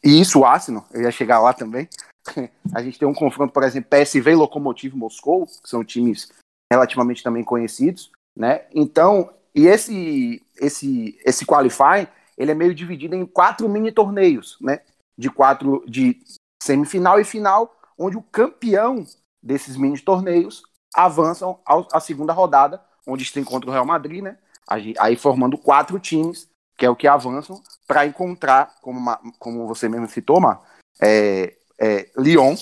E isso, o Arsenal, eu ia chegar lá também. A gente tem um confronto, por exemplo, PSV e Lokomotiv Moscou, que são times relativamente também conhecidos, né? Então, e esse esse esse qualify, ele é meio dividido em quatro mini torneios, né? De quatro de semifinal e final, onde o campeão desses mini torneios avançam à segunda rodada, onde se encontra o Real Madrid, né? Aí formando quatro times, que é o que avançam para encontrar, como, como você mesmo citou, Mar, é, é, Lyon,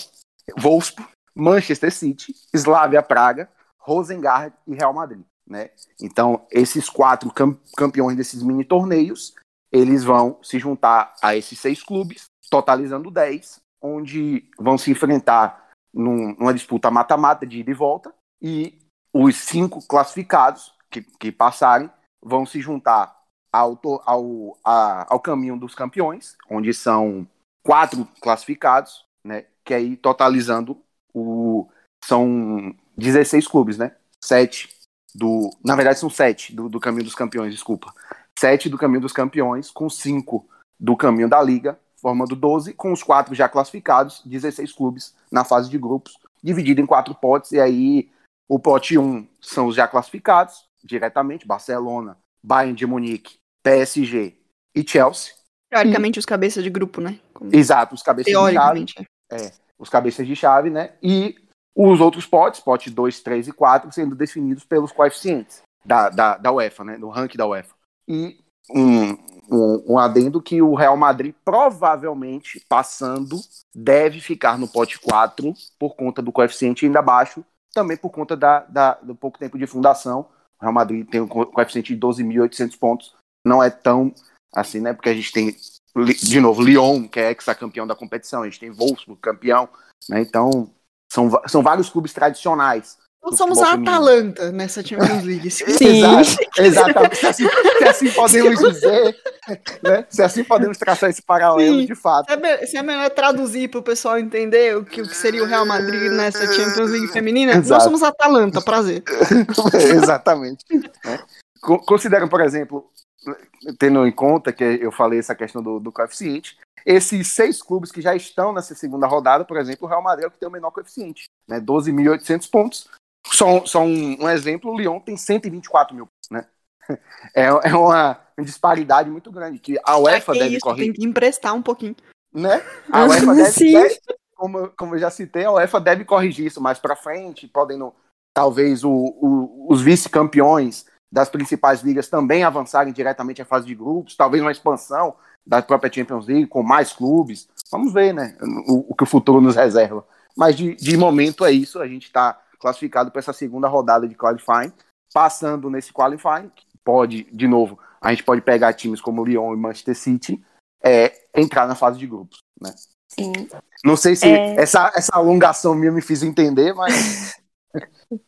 Wolfsburg, Manchester City, Slavia Praga, Rosengard e Real Madrid. Né? Então, esses quatro campeões desses mini torneios, eles vão se juntar a esses seis clubes, totalizando 10, onde vão se enfrentar num, numa disputa mata-mata de ida e volta, e os cinco classificados que, que passarem vão se juntar ao, ao, a, ao caminho dos campeões, onde são quatro classificados, né? Que aí totalizando o são 16 clubes, né? Sete do, na verdade são sete do, do caminho dos campeões, desculpa. Sete do caminho dos campeões com cinco do caminho da liga, formando 12, com os quatro já classificados, 16 clubes na fase de grupos, dividido em quatro potes, e aí o pote 1 são os já classificados diretamente, Barcelona, Bayern de Munique, PSG e Chelsea. Teoricamente, e... os cabeças de grupo, né? Como... Exato, os cabeças de chave. É. é, os cabeças de chave, né? E os outros potes, pote 2, 3 e 4, sendo definidos pelos coeficientes da, da, da UEFA, né? Do ranking da UEFA. E um, um, um adendo que o Real Madrid provavelmente, passando, deve ficar no pote 4 por conta do coeficiente ainda baixo, também por conta da, da do pouco tempo de fundação. O Real Madrid tem um coeficiente de 12.800 pontos, não é tão assim, né? Porque a gente tem, de novo, Lyon, que é ex-campeão da competição, a gente tem Wolfsburg, campeão, né? Então, são, são vários clubes tradicionais. Nós somos a Atalanta nessa Champions League. Sim. exatamente. Se assim, se assim podemos dizer, né? Se assim podemos traçar esse paralelo, Sim. de fato. Se é melhor traduzir para o pessoal entender o que, seria o Real Madrid nessa Champions League feminina, Exato. nós somos a Atalanta, prazer. exatamente. Né? Consideram, por exemplo, tendo em conta que eu falei essa questão do, do coeficiente, esses seis clubes que já estão nessa segunda rodada, por exemplo, o Real Madrid é o que tem o menor coeficiente, né? 12.800 pontos. Só, só um, um, exemplo, o Lyon tem 124 mil, né? É, é uma disparidade muito grande que a UEFA deve isso, corrigir. Tem que emprestar um pouquinho. Né? A UEFA deve, deve como, como eu já citei, a UEFA deve corrigir isso mais para frente, podendo talvez o, o, os vice-campeões das principais ligas também avançarem diretamente à fase de grupos, talvez uma expansão da própria Champions League com mais clubes. Vamos ver, né? O, o que o futuro nos reserva. Mas de, de momento é isso. A gente está classificado para essa segunda rodada de qualifying. Passando nesse qualifying, pode, de novo, a gente pode pegar times como Lyon e Manchester City, é, entrar na fase de grupos, né? Sim. Não sei se é... essa, essa alongação minha me fez entender, mas.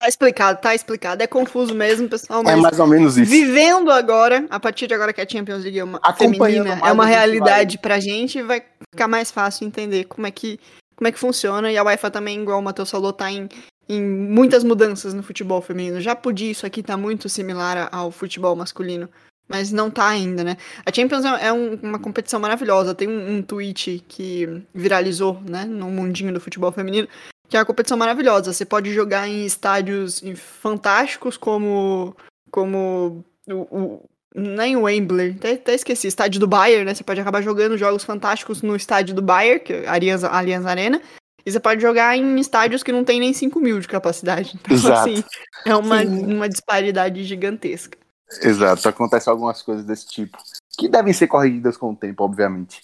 Tá explicado, tá explicado. É confuso mesmo, pessoal. é mais ou menos isso. Vivendo agora, a partir de agora que a Champions League é uma feminina, é uma realidade vai... pra gente, vai ficar mais fácil entender como é que, como é que funciona. E a UEFA também, igual o Matheus falou, tá em, em muitas mudanças no futebol feminino. Já podia, isso aqui tá muito similar ao futebol masculino. Mas não tá ainda, né? A Champions é, é um, uma competição maravilhosa. Tem um, um tweet que viralizou, né, no mundinho do futebol feminino, que é uma competição maravilhosa. Você pode jogar em estádios fantásticos como como o, o nem o Wembley, até, até, esqueci, estádio do Bayern, né? Você pode acabar jogando jogos fantásticos no estádio do Bayern, que é a Allianz, Allianz Arena, e você pode jogar em estádios que não tem nem 5 mil de capacidade. Então, Exato. assim, é uma, uma disparidade gigantesca. Exato, acontece algumas coisas desse tipo, que devem ser corrigidas com o tempo, obviamente.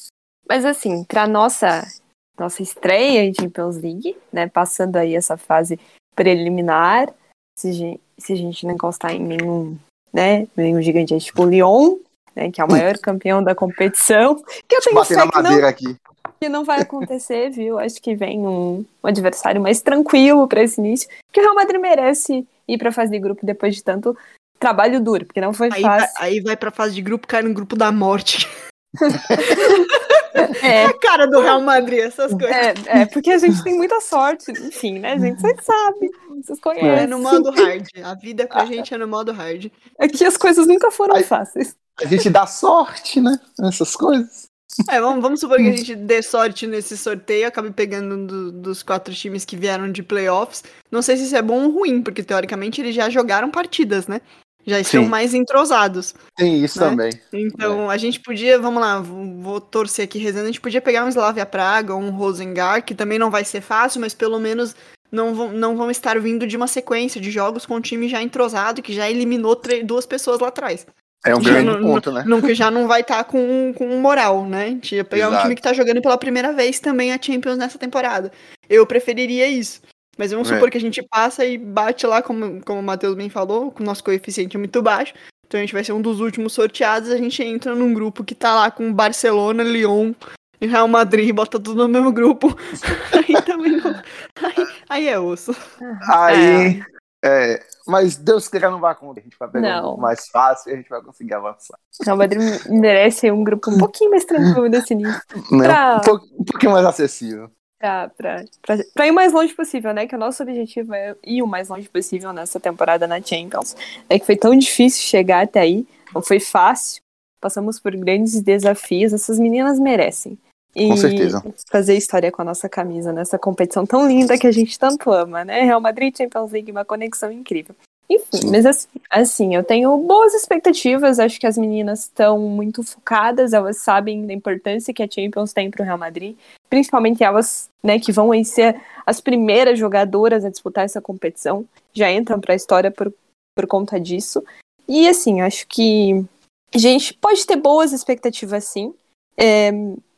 Mas assim, para nossa nossa estreia em Champions League, né? Passando aí essa fase preliminar. Se, gente, se a gente não encostar em nenhum, né? Nenhum gigante tipo o Lyon, né? Que é o maior campeão da competição. Que eu tenho fé que não, aqui. que não vai acontecer, viu? Acho que vem um, um adversário mais tranquilo para esse início. Que o Real Madrid merece ir para a fase de grupo depois de tanto trabalho duro, porque não foi aí fácil. Vai, aí vai pra fase de grupo, cai no grupo da morte. É. A cara do Real Madrid, essas coisas. É, é, porque a gente tem muita sorte, enfim, né, gente? Vocês sabem, vocês conhecem. É no modo hard. A vida pra gente é no modo hard. Aqui as coisas nunca foram fáceis. A gente dá sorte, né? Essas coisas. É, vamos, vamos supor que a gente dê sorte nesse sorteio, acabe pegando um do, dos quatro times que vieram de playoffs. Não sei se isso é bom ou ruim, porque teoricamente eles já jogaram partidas, né? Já estão Sim. mais entrosados. Tem isso né? também. Então, é. a gente podia, vamos lá, vou torcer aqui rezando, a gente podia pegar um Slavia Praga, um Rosengar, que também não vai ser fácil, mas pelo menos não vão, não vão estar vindo de uma sequência de jogos com um time já entrosado, que já eliminou duas pessoas lá atrás. É um já grande não, ponto, né? Não, que já não vai estar tá com, com moral, né? A gente ia pegar Exato. um time que está jogando pela primeira vez também a Champions nessa temporada. Eu preferiria isso. Mas vamos é. supor que a gente passa e bate lá, como, como o Matheus bem falou, com o nosso coeficiente é muito baixo. Então a gente vai ser um dos últimos sorteados. A gente entra num grupo que tá lá com Barcelona, Lyon e Real Madrid, bota tudo no mesmo grupo. aí também não... aí, aí é osso. Aí. É. é. mas Deus queira não vai acontecer. A gente vai pegar não. um mais fácil e a gente vai conseguir avançar. Real Madrid merece um grupo um pouquinho mais tranquilo desse início. Pra... Um, um pouquinho mais acessível para ir o mais longe possível, né? Que o nosso objetivo é ir o mais longe possível nessa temporada na Champions. É que foi tão difícil chegar até aí, não foi fácil. Passamos por grandes desafios, essas meninas merecem. E com certeza. fazer história com a nossa camisa nessa competição tão linda que a gente tanto ama, né? Real Madrid Champions League, uma conexão incrível. Enfim, Sim. mas assim, eu tenho boas expectativas. Acho que as meninas estão muito focadas, elas sabem da importância que a Champions tem para o Real Madrid, principalmente elas, né, que vão ser as primeiras jogadoras a disputar essa competição, já entram para a história por, por conta disso. E assim, acho que A gente pode ter boas expectativas, sim, é,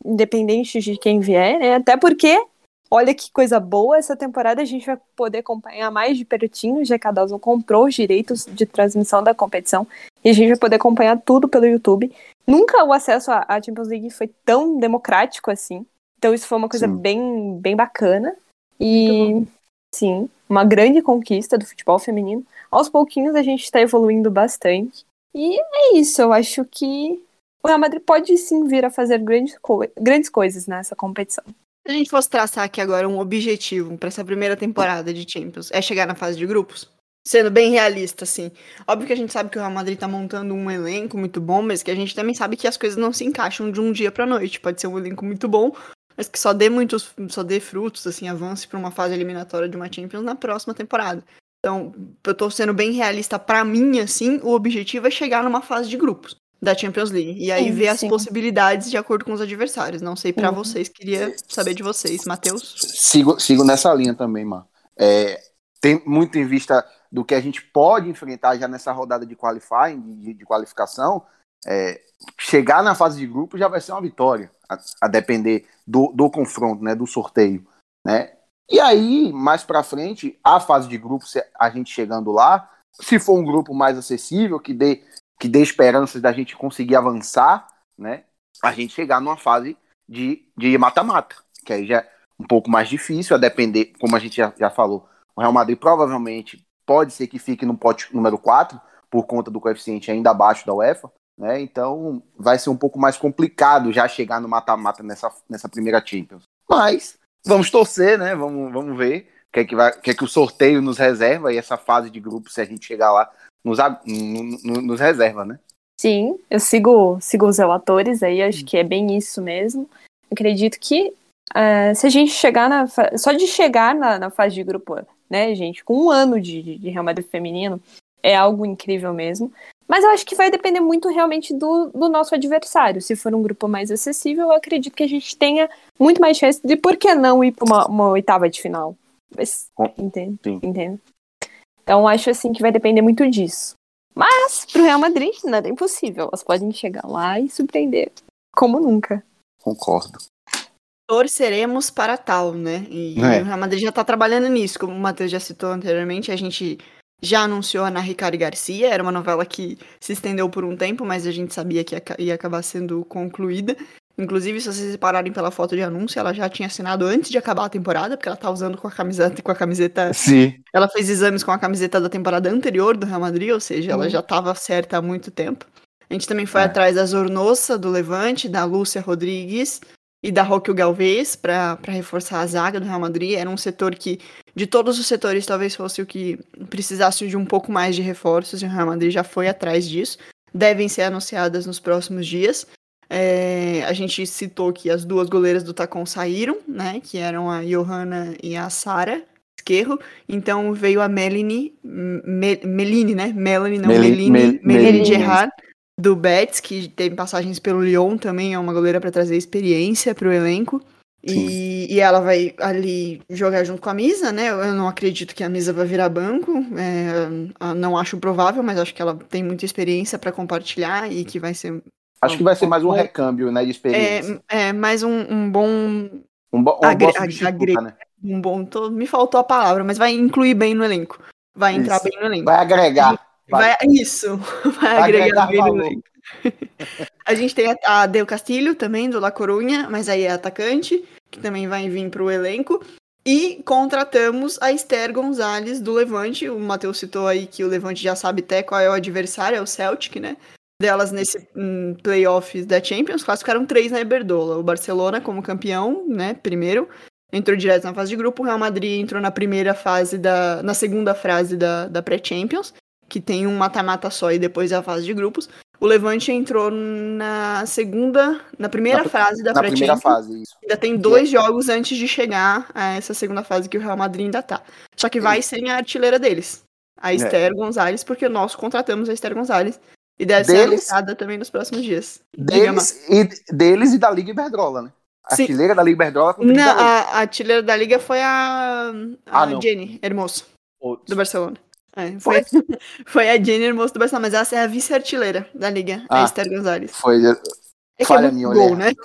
independente de quem vier, né? Até porque, olha que coisa boa, essa temporada a gente vai poder acompanhar mais de pertinho, já que a Dawson comprou os direitos de transmissão da competição, e a gente vai poder acompanhar tudo pelo YouTube. Nunca o acesso à Champions League foi tão democrático assim. Então isso foi uma coisa bem, bem bacana. E sim, uma grande conquista do futebol feminino. Aos pouquinhos a gente está evoluindo bastante. E é isso, eu acho que o Real Madrid pode sim vir a fazer grandes, co grandes coisas nessa competição. Se a gente fosse traçar aqui agora um objetivo para essa primeira temporada de Champions, é chegar na fase de grupos? Sendo bem realista, assim. Óbvio que a gente sabe que o Real Madrid tá montando um elenco muito bom, mas que a gente também sabe que as coisas não se encaixam de um dia pra noite. Pode ser um elenco muito bom, mas que só dê muitos, só dê frutos, assim, avance para uma fase eliminatória de uma Champions na próxima temporada. Então, eu tô sendo bem realista para mim, assim, o objetivo é chegar numa fase de grupos da Champions League. E aí sim, ver sim. as possibilidades de acordo com os adversários. Não sei para uhum. vocês, queria saber de vocês. Matheus? Sigo, sigo nessa linha também, mano. É, tem muito em vista do que a gente pode enfrentar já nessa rodada de qualifying, de, de qualificação. É, chegar na fase de grupo já vai ser uma vitória, a, a depender do, do confronto, né, do sorteio, né? E aí, mais para frente, a fase de grupo, a gente chegando lá, se for um grupo mais acessível, que dê, que dê esperanças da gente conseguir avançar, né? A gente chegar numa fase de mata-mata, que aí já é um pouco mais difícil, a depender, como a gente já, já falou, o Real Madrid provavelmente pode ser que fique no pote número 4, por conta do coeficiente ainda abaixo da UEFA, né? Então vai ser um pouco mais complicado já chegar no mata-mata nessa, nessa primeira Champions. Mas vamos torcer, né? Vamos, vamos ver o que é que, que, é que o sorteio nos reserva e essa fase de grupo, se a gente chegar lá, nos, nos, nos reserva, né? Sim, eu sigo, sigo os relatores aí, acho que é bem isso mesmo. Acredito que uh, se a gente chegar na. Só de chegar na, na, fase de grupo, né, gente, com um ano de, de Real Madrid feminino, é algo incrível mesmo. Mas eu acho que vai depender muito realmente do, do nosso adversário. Se for um grupo mais acessível, eu acredito que a gente tenha muito mais chance de por que não ir para uma, uma, oitava de final. Mas, entende? Então acho assim que vai depender muito disso. Mas para o Real Madrid nada é impossível. Elas podem chegar lá e surpreender como nunca. Concordo. Torceremos para tal, né? E é. o Real Madrid já está trabalhando nisso, como o Matheus já citou anteriormente. A gente já anunciou a Ana Ricardo Garcia, era uma novela que se estendeu por um tempo, mas a gente sabia que ia acabar sendo concluída. Inclusive, se vocês repararem pela foto de anúncio, ela já tinha assinado antes de acabar a temporada, porque ela tá usando com a camiseta com a camiseta. Sim. Ela fez exames com a camiseta da temporada anterior do Real Madrid, ou seja, ela uhum. já estava certa há muito tempo. A gente também foi é. atrás da Zornossa do Levante, da Lúcia Rodrigues e da Roque Galvez para reforçar a zaga do Real Madrid. Era um setor que de todos os setores, talvez fosse o que precisasse de um pouco mais de reforços, e o Real Madrid já foi atrás disso. Devem ser anunciadas nos próximos dias. É, a gente citou que as duas goleiras do Tacon saíram, né? Que eram a Johanna e a Sara Esquerro. Então veio a Melanie, Me, Meline, né? Melanie, não, Meline, Meline, Meline Gerard, do Betis, que teve passagens pelo Lyon também, é uma goleira para trazer experiência para o elenco. E, e, ela vai ali jogar junto com a Misa, né? Eu não acredito que a Misa vai virar banco. É, não acho provável, mas acho que ela tem muita experiência para compartilhar e que vai ser. Acho que vai ser mais um recâmbio, né, de experiência. É, é mais um, um bom. Um, bo um agre agre né? Um bom. Tô, me faltou a palavra, mas vai incluir bem no elenco. Vai entrar isso. bem no elenco. Vai agregar. Vai, vai isso. Vai, vai agregar, agregar bem valor. no elenco. a gente tem a, a Del Castilho também, do La Corunha, mas aí é atacante que também vai vir para o elenco. E contratamos a Esther Gonzalez do Levante. O Matheus citou aí que o Levante já sabe até qual é o adversário, é o Celtic, né? Delas nesse um, playoffs da Champions, classificaram três na Iberdola. O Barcelona como campeão, né? Primeiro, entrou direto na fase de grupo. O Real Madrid entrou na primeira fase da. na segunda fase da, da pré-Champions, que tem um mata-mata só e depois a fase de grupos. O Levante entrou na segunda, na primeira na, fase da Na primeira fase, isso. Ainda tem dois jogos antes de chegar a essa segunda fase que o Real Madrid ainda tá. Só que vai sem a artilheira deles, a é. Esther é. Gonzalez, porque nós contratamos a Esther Gonzalez. E deve deles, ser anunciada também nos próximos dias. Deles e, deles e da Liga Iberdrola, né? A Sim. artilheira da Liga Iberdrola com Não, a, a artilheira da Liga foi a, a ah, Jenny Hermoso, do Barcelona. É, foi, foi a Jenner moço do Barcelona, mas essa é a vice-artilheira da liga, Ah. a Esther Gonzalez. Foi. É que é Falha muito minha, gol, olhar. né?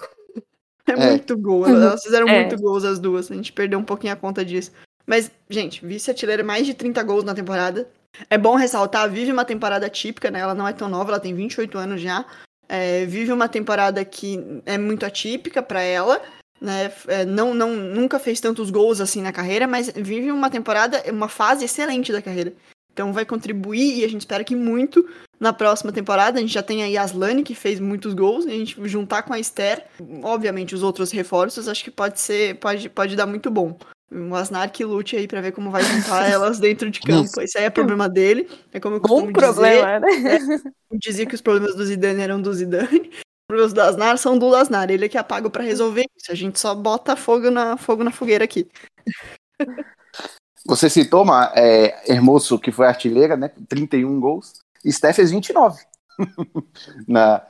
É, É. muito gol. Elas fizeram É. muito gols as duas. A gente perdeu um pouquinho a conta disso. Mas, gente, vice-artilheira, mais de 30 gols na temporada. É bom ressaltar, vive uma temporada típica, né? Ela não é tão nova, ela tem 28 anos já. É, vive uma temporada que é muito atípica pra ela. Né? É, não, não, nunca fez tantos gols assim na carreira, mas vive uma temporada, uma fase excelente da carreira. Então vai contribuir e a gente espera que muito na próxima temporada. A gente já tem a Aslane, que fez muitos gols, e a gente juntar com a Esther, obviamente os outros reforços, acho que pode ser, pode, pode dar muito bom. O Asnar que lute aí pra ver como vai juntar elas dentro de campo. Esse aí é problema dele. É como eu costumo Bom problema, né? dizer. Eu dizia que os problemas do Zidane eram do Zidane. Os problemas do Asnar são do Asnar. Ele é que é pago pra resolver isso. A gente só bota fogo na, fogo na fogueira aqui. Você citou, Ma, é, Hermoso, que foi artilheira, né? 31 gols. E Steph fez 29 na,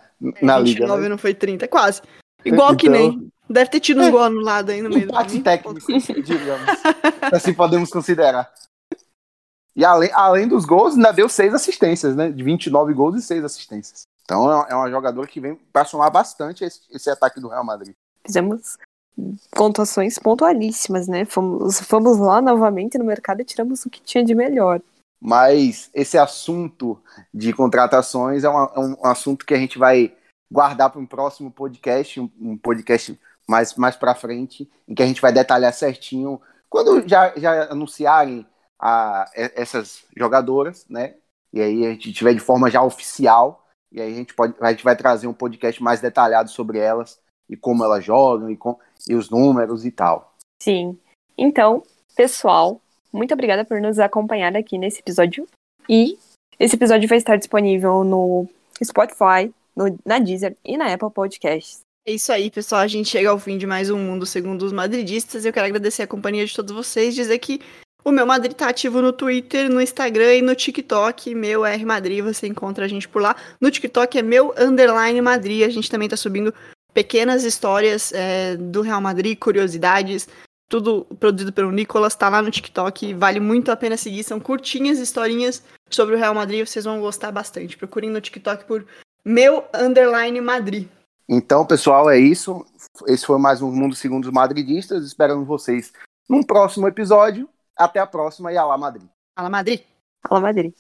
na liga. 29 Né? não foi 30, quase. Igual que Então- nem. Deve ter tido uns gols anulados aí no meio do Empate caminho. técnico, digamos. assim podemos considerar. E além, além dos gols, ainda deu seis assistências, né? De 29 gols e seis assistências. Então é uma jogadora que vem para somar bastante esse, esse ataque do Real Madrid. Fizemos pontuações pontualíssimas, né? Fomos, fomos lá novamente no mercado e tiramos o que tinha de melhor. Mas esse assunto de contratações é, uma- é um assunto que a gente vai guardar para um próximo podcast, um, um podcast mais, mais para frente, em que a gente vai detalhar certinho quando já, já anunciarem a, e- essas jogadoras, né? E aí a gente tiver de forma já oficial, e aí a gente, pode, a gente vai trazer um podcast mais detalhado sobre elas e como elas jogam e, com, e os números e tal. Sim. Então, pessoal, muito obrigada por nos acompanhar aqui nesse episódio. E esse episódio vai estar disponível no Spotify, no- na Deezer e na Apple Podcasts. É isso aí, pessoal. A gente chega ao fim de mais um Mundo Segundo os Madridistas. Eu quero agradecer a companhia de todos vocês, dizer que o meu Madrid tá ativo no Twitter, no Instagram e no TikTok. Meu R Madrid, você encontra a gente por lá. No TikTok é meu underline Madrid. A gente também tá subindo pequenas histórias é, do Real Madrid, curiosidades. Tudo produzido pelo Nicolas, tá lá no TikTok. Vale muito a pena seguir. São curtinhas historinhas sobre o Real Madrid. Vocês vão gostar bastante. Procurem no TikTok por meu underline Madrid. Então, pessoal, é isso. Esse foi mais um Mundo Segundo os Madridistas. Esperando vocês num próximo episódio. Até a próxima e Alá Madrid. Fala, Madrid! Fala, Madrid.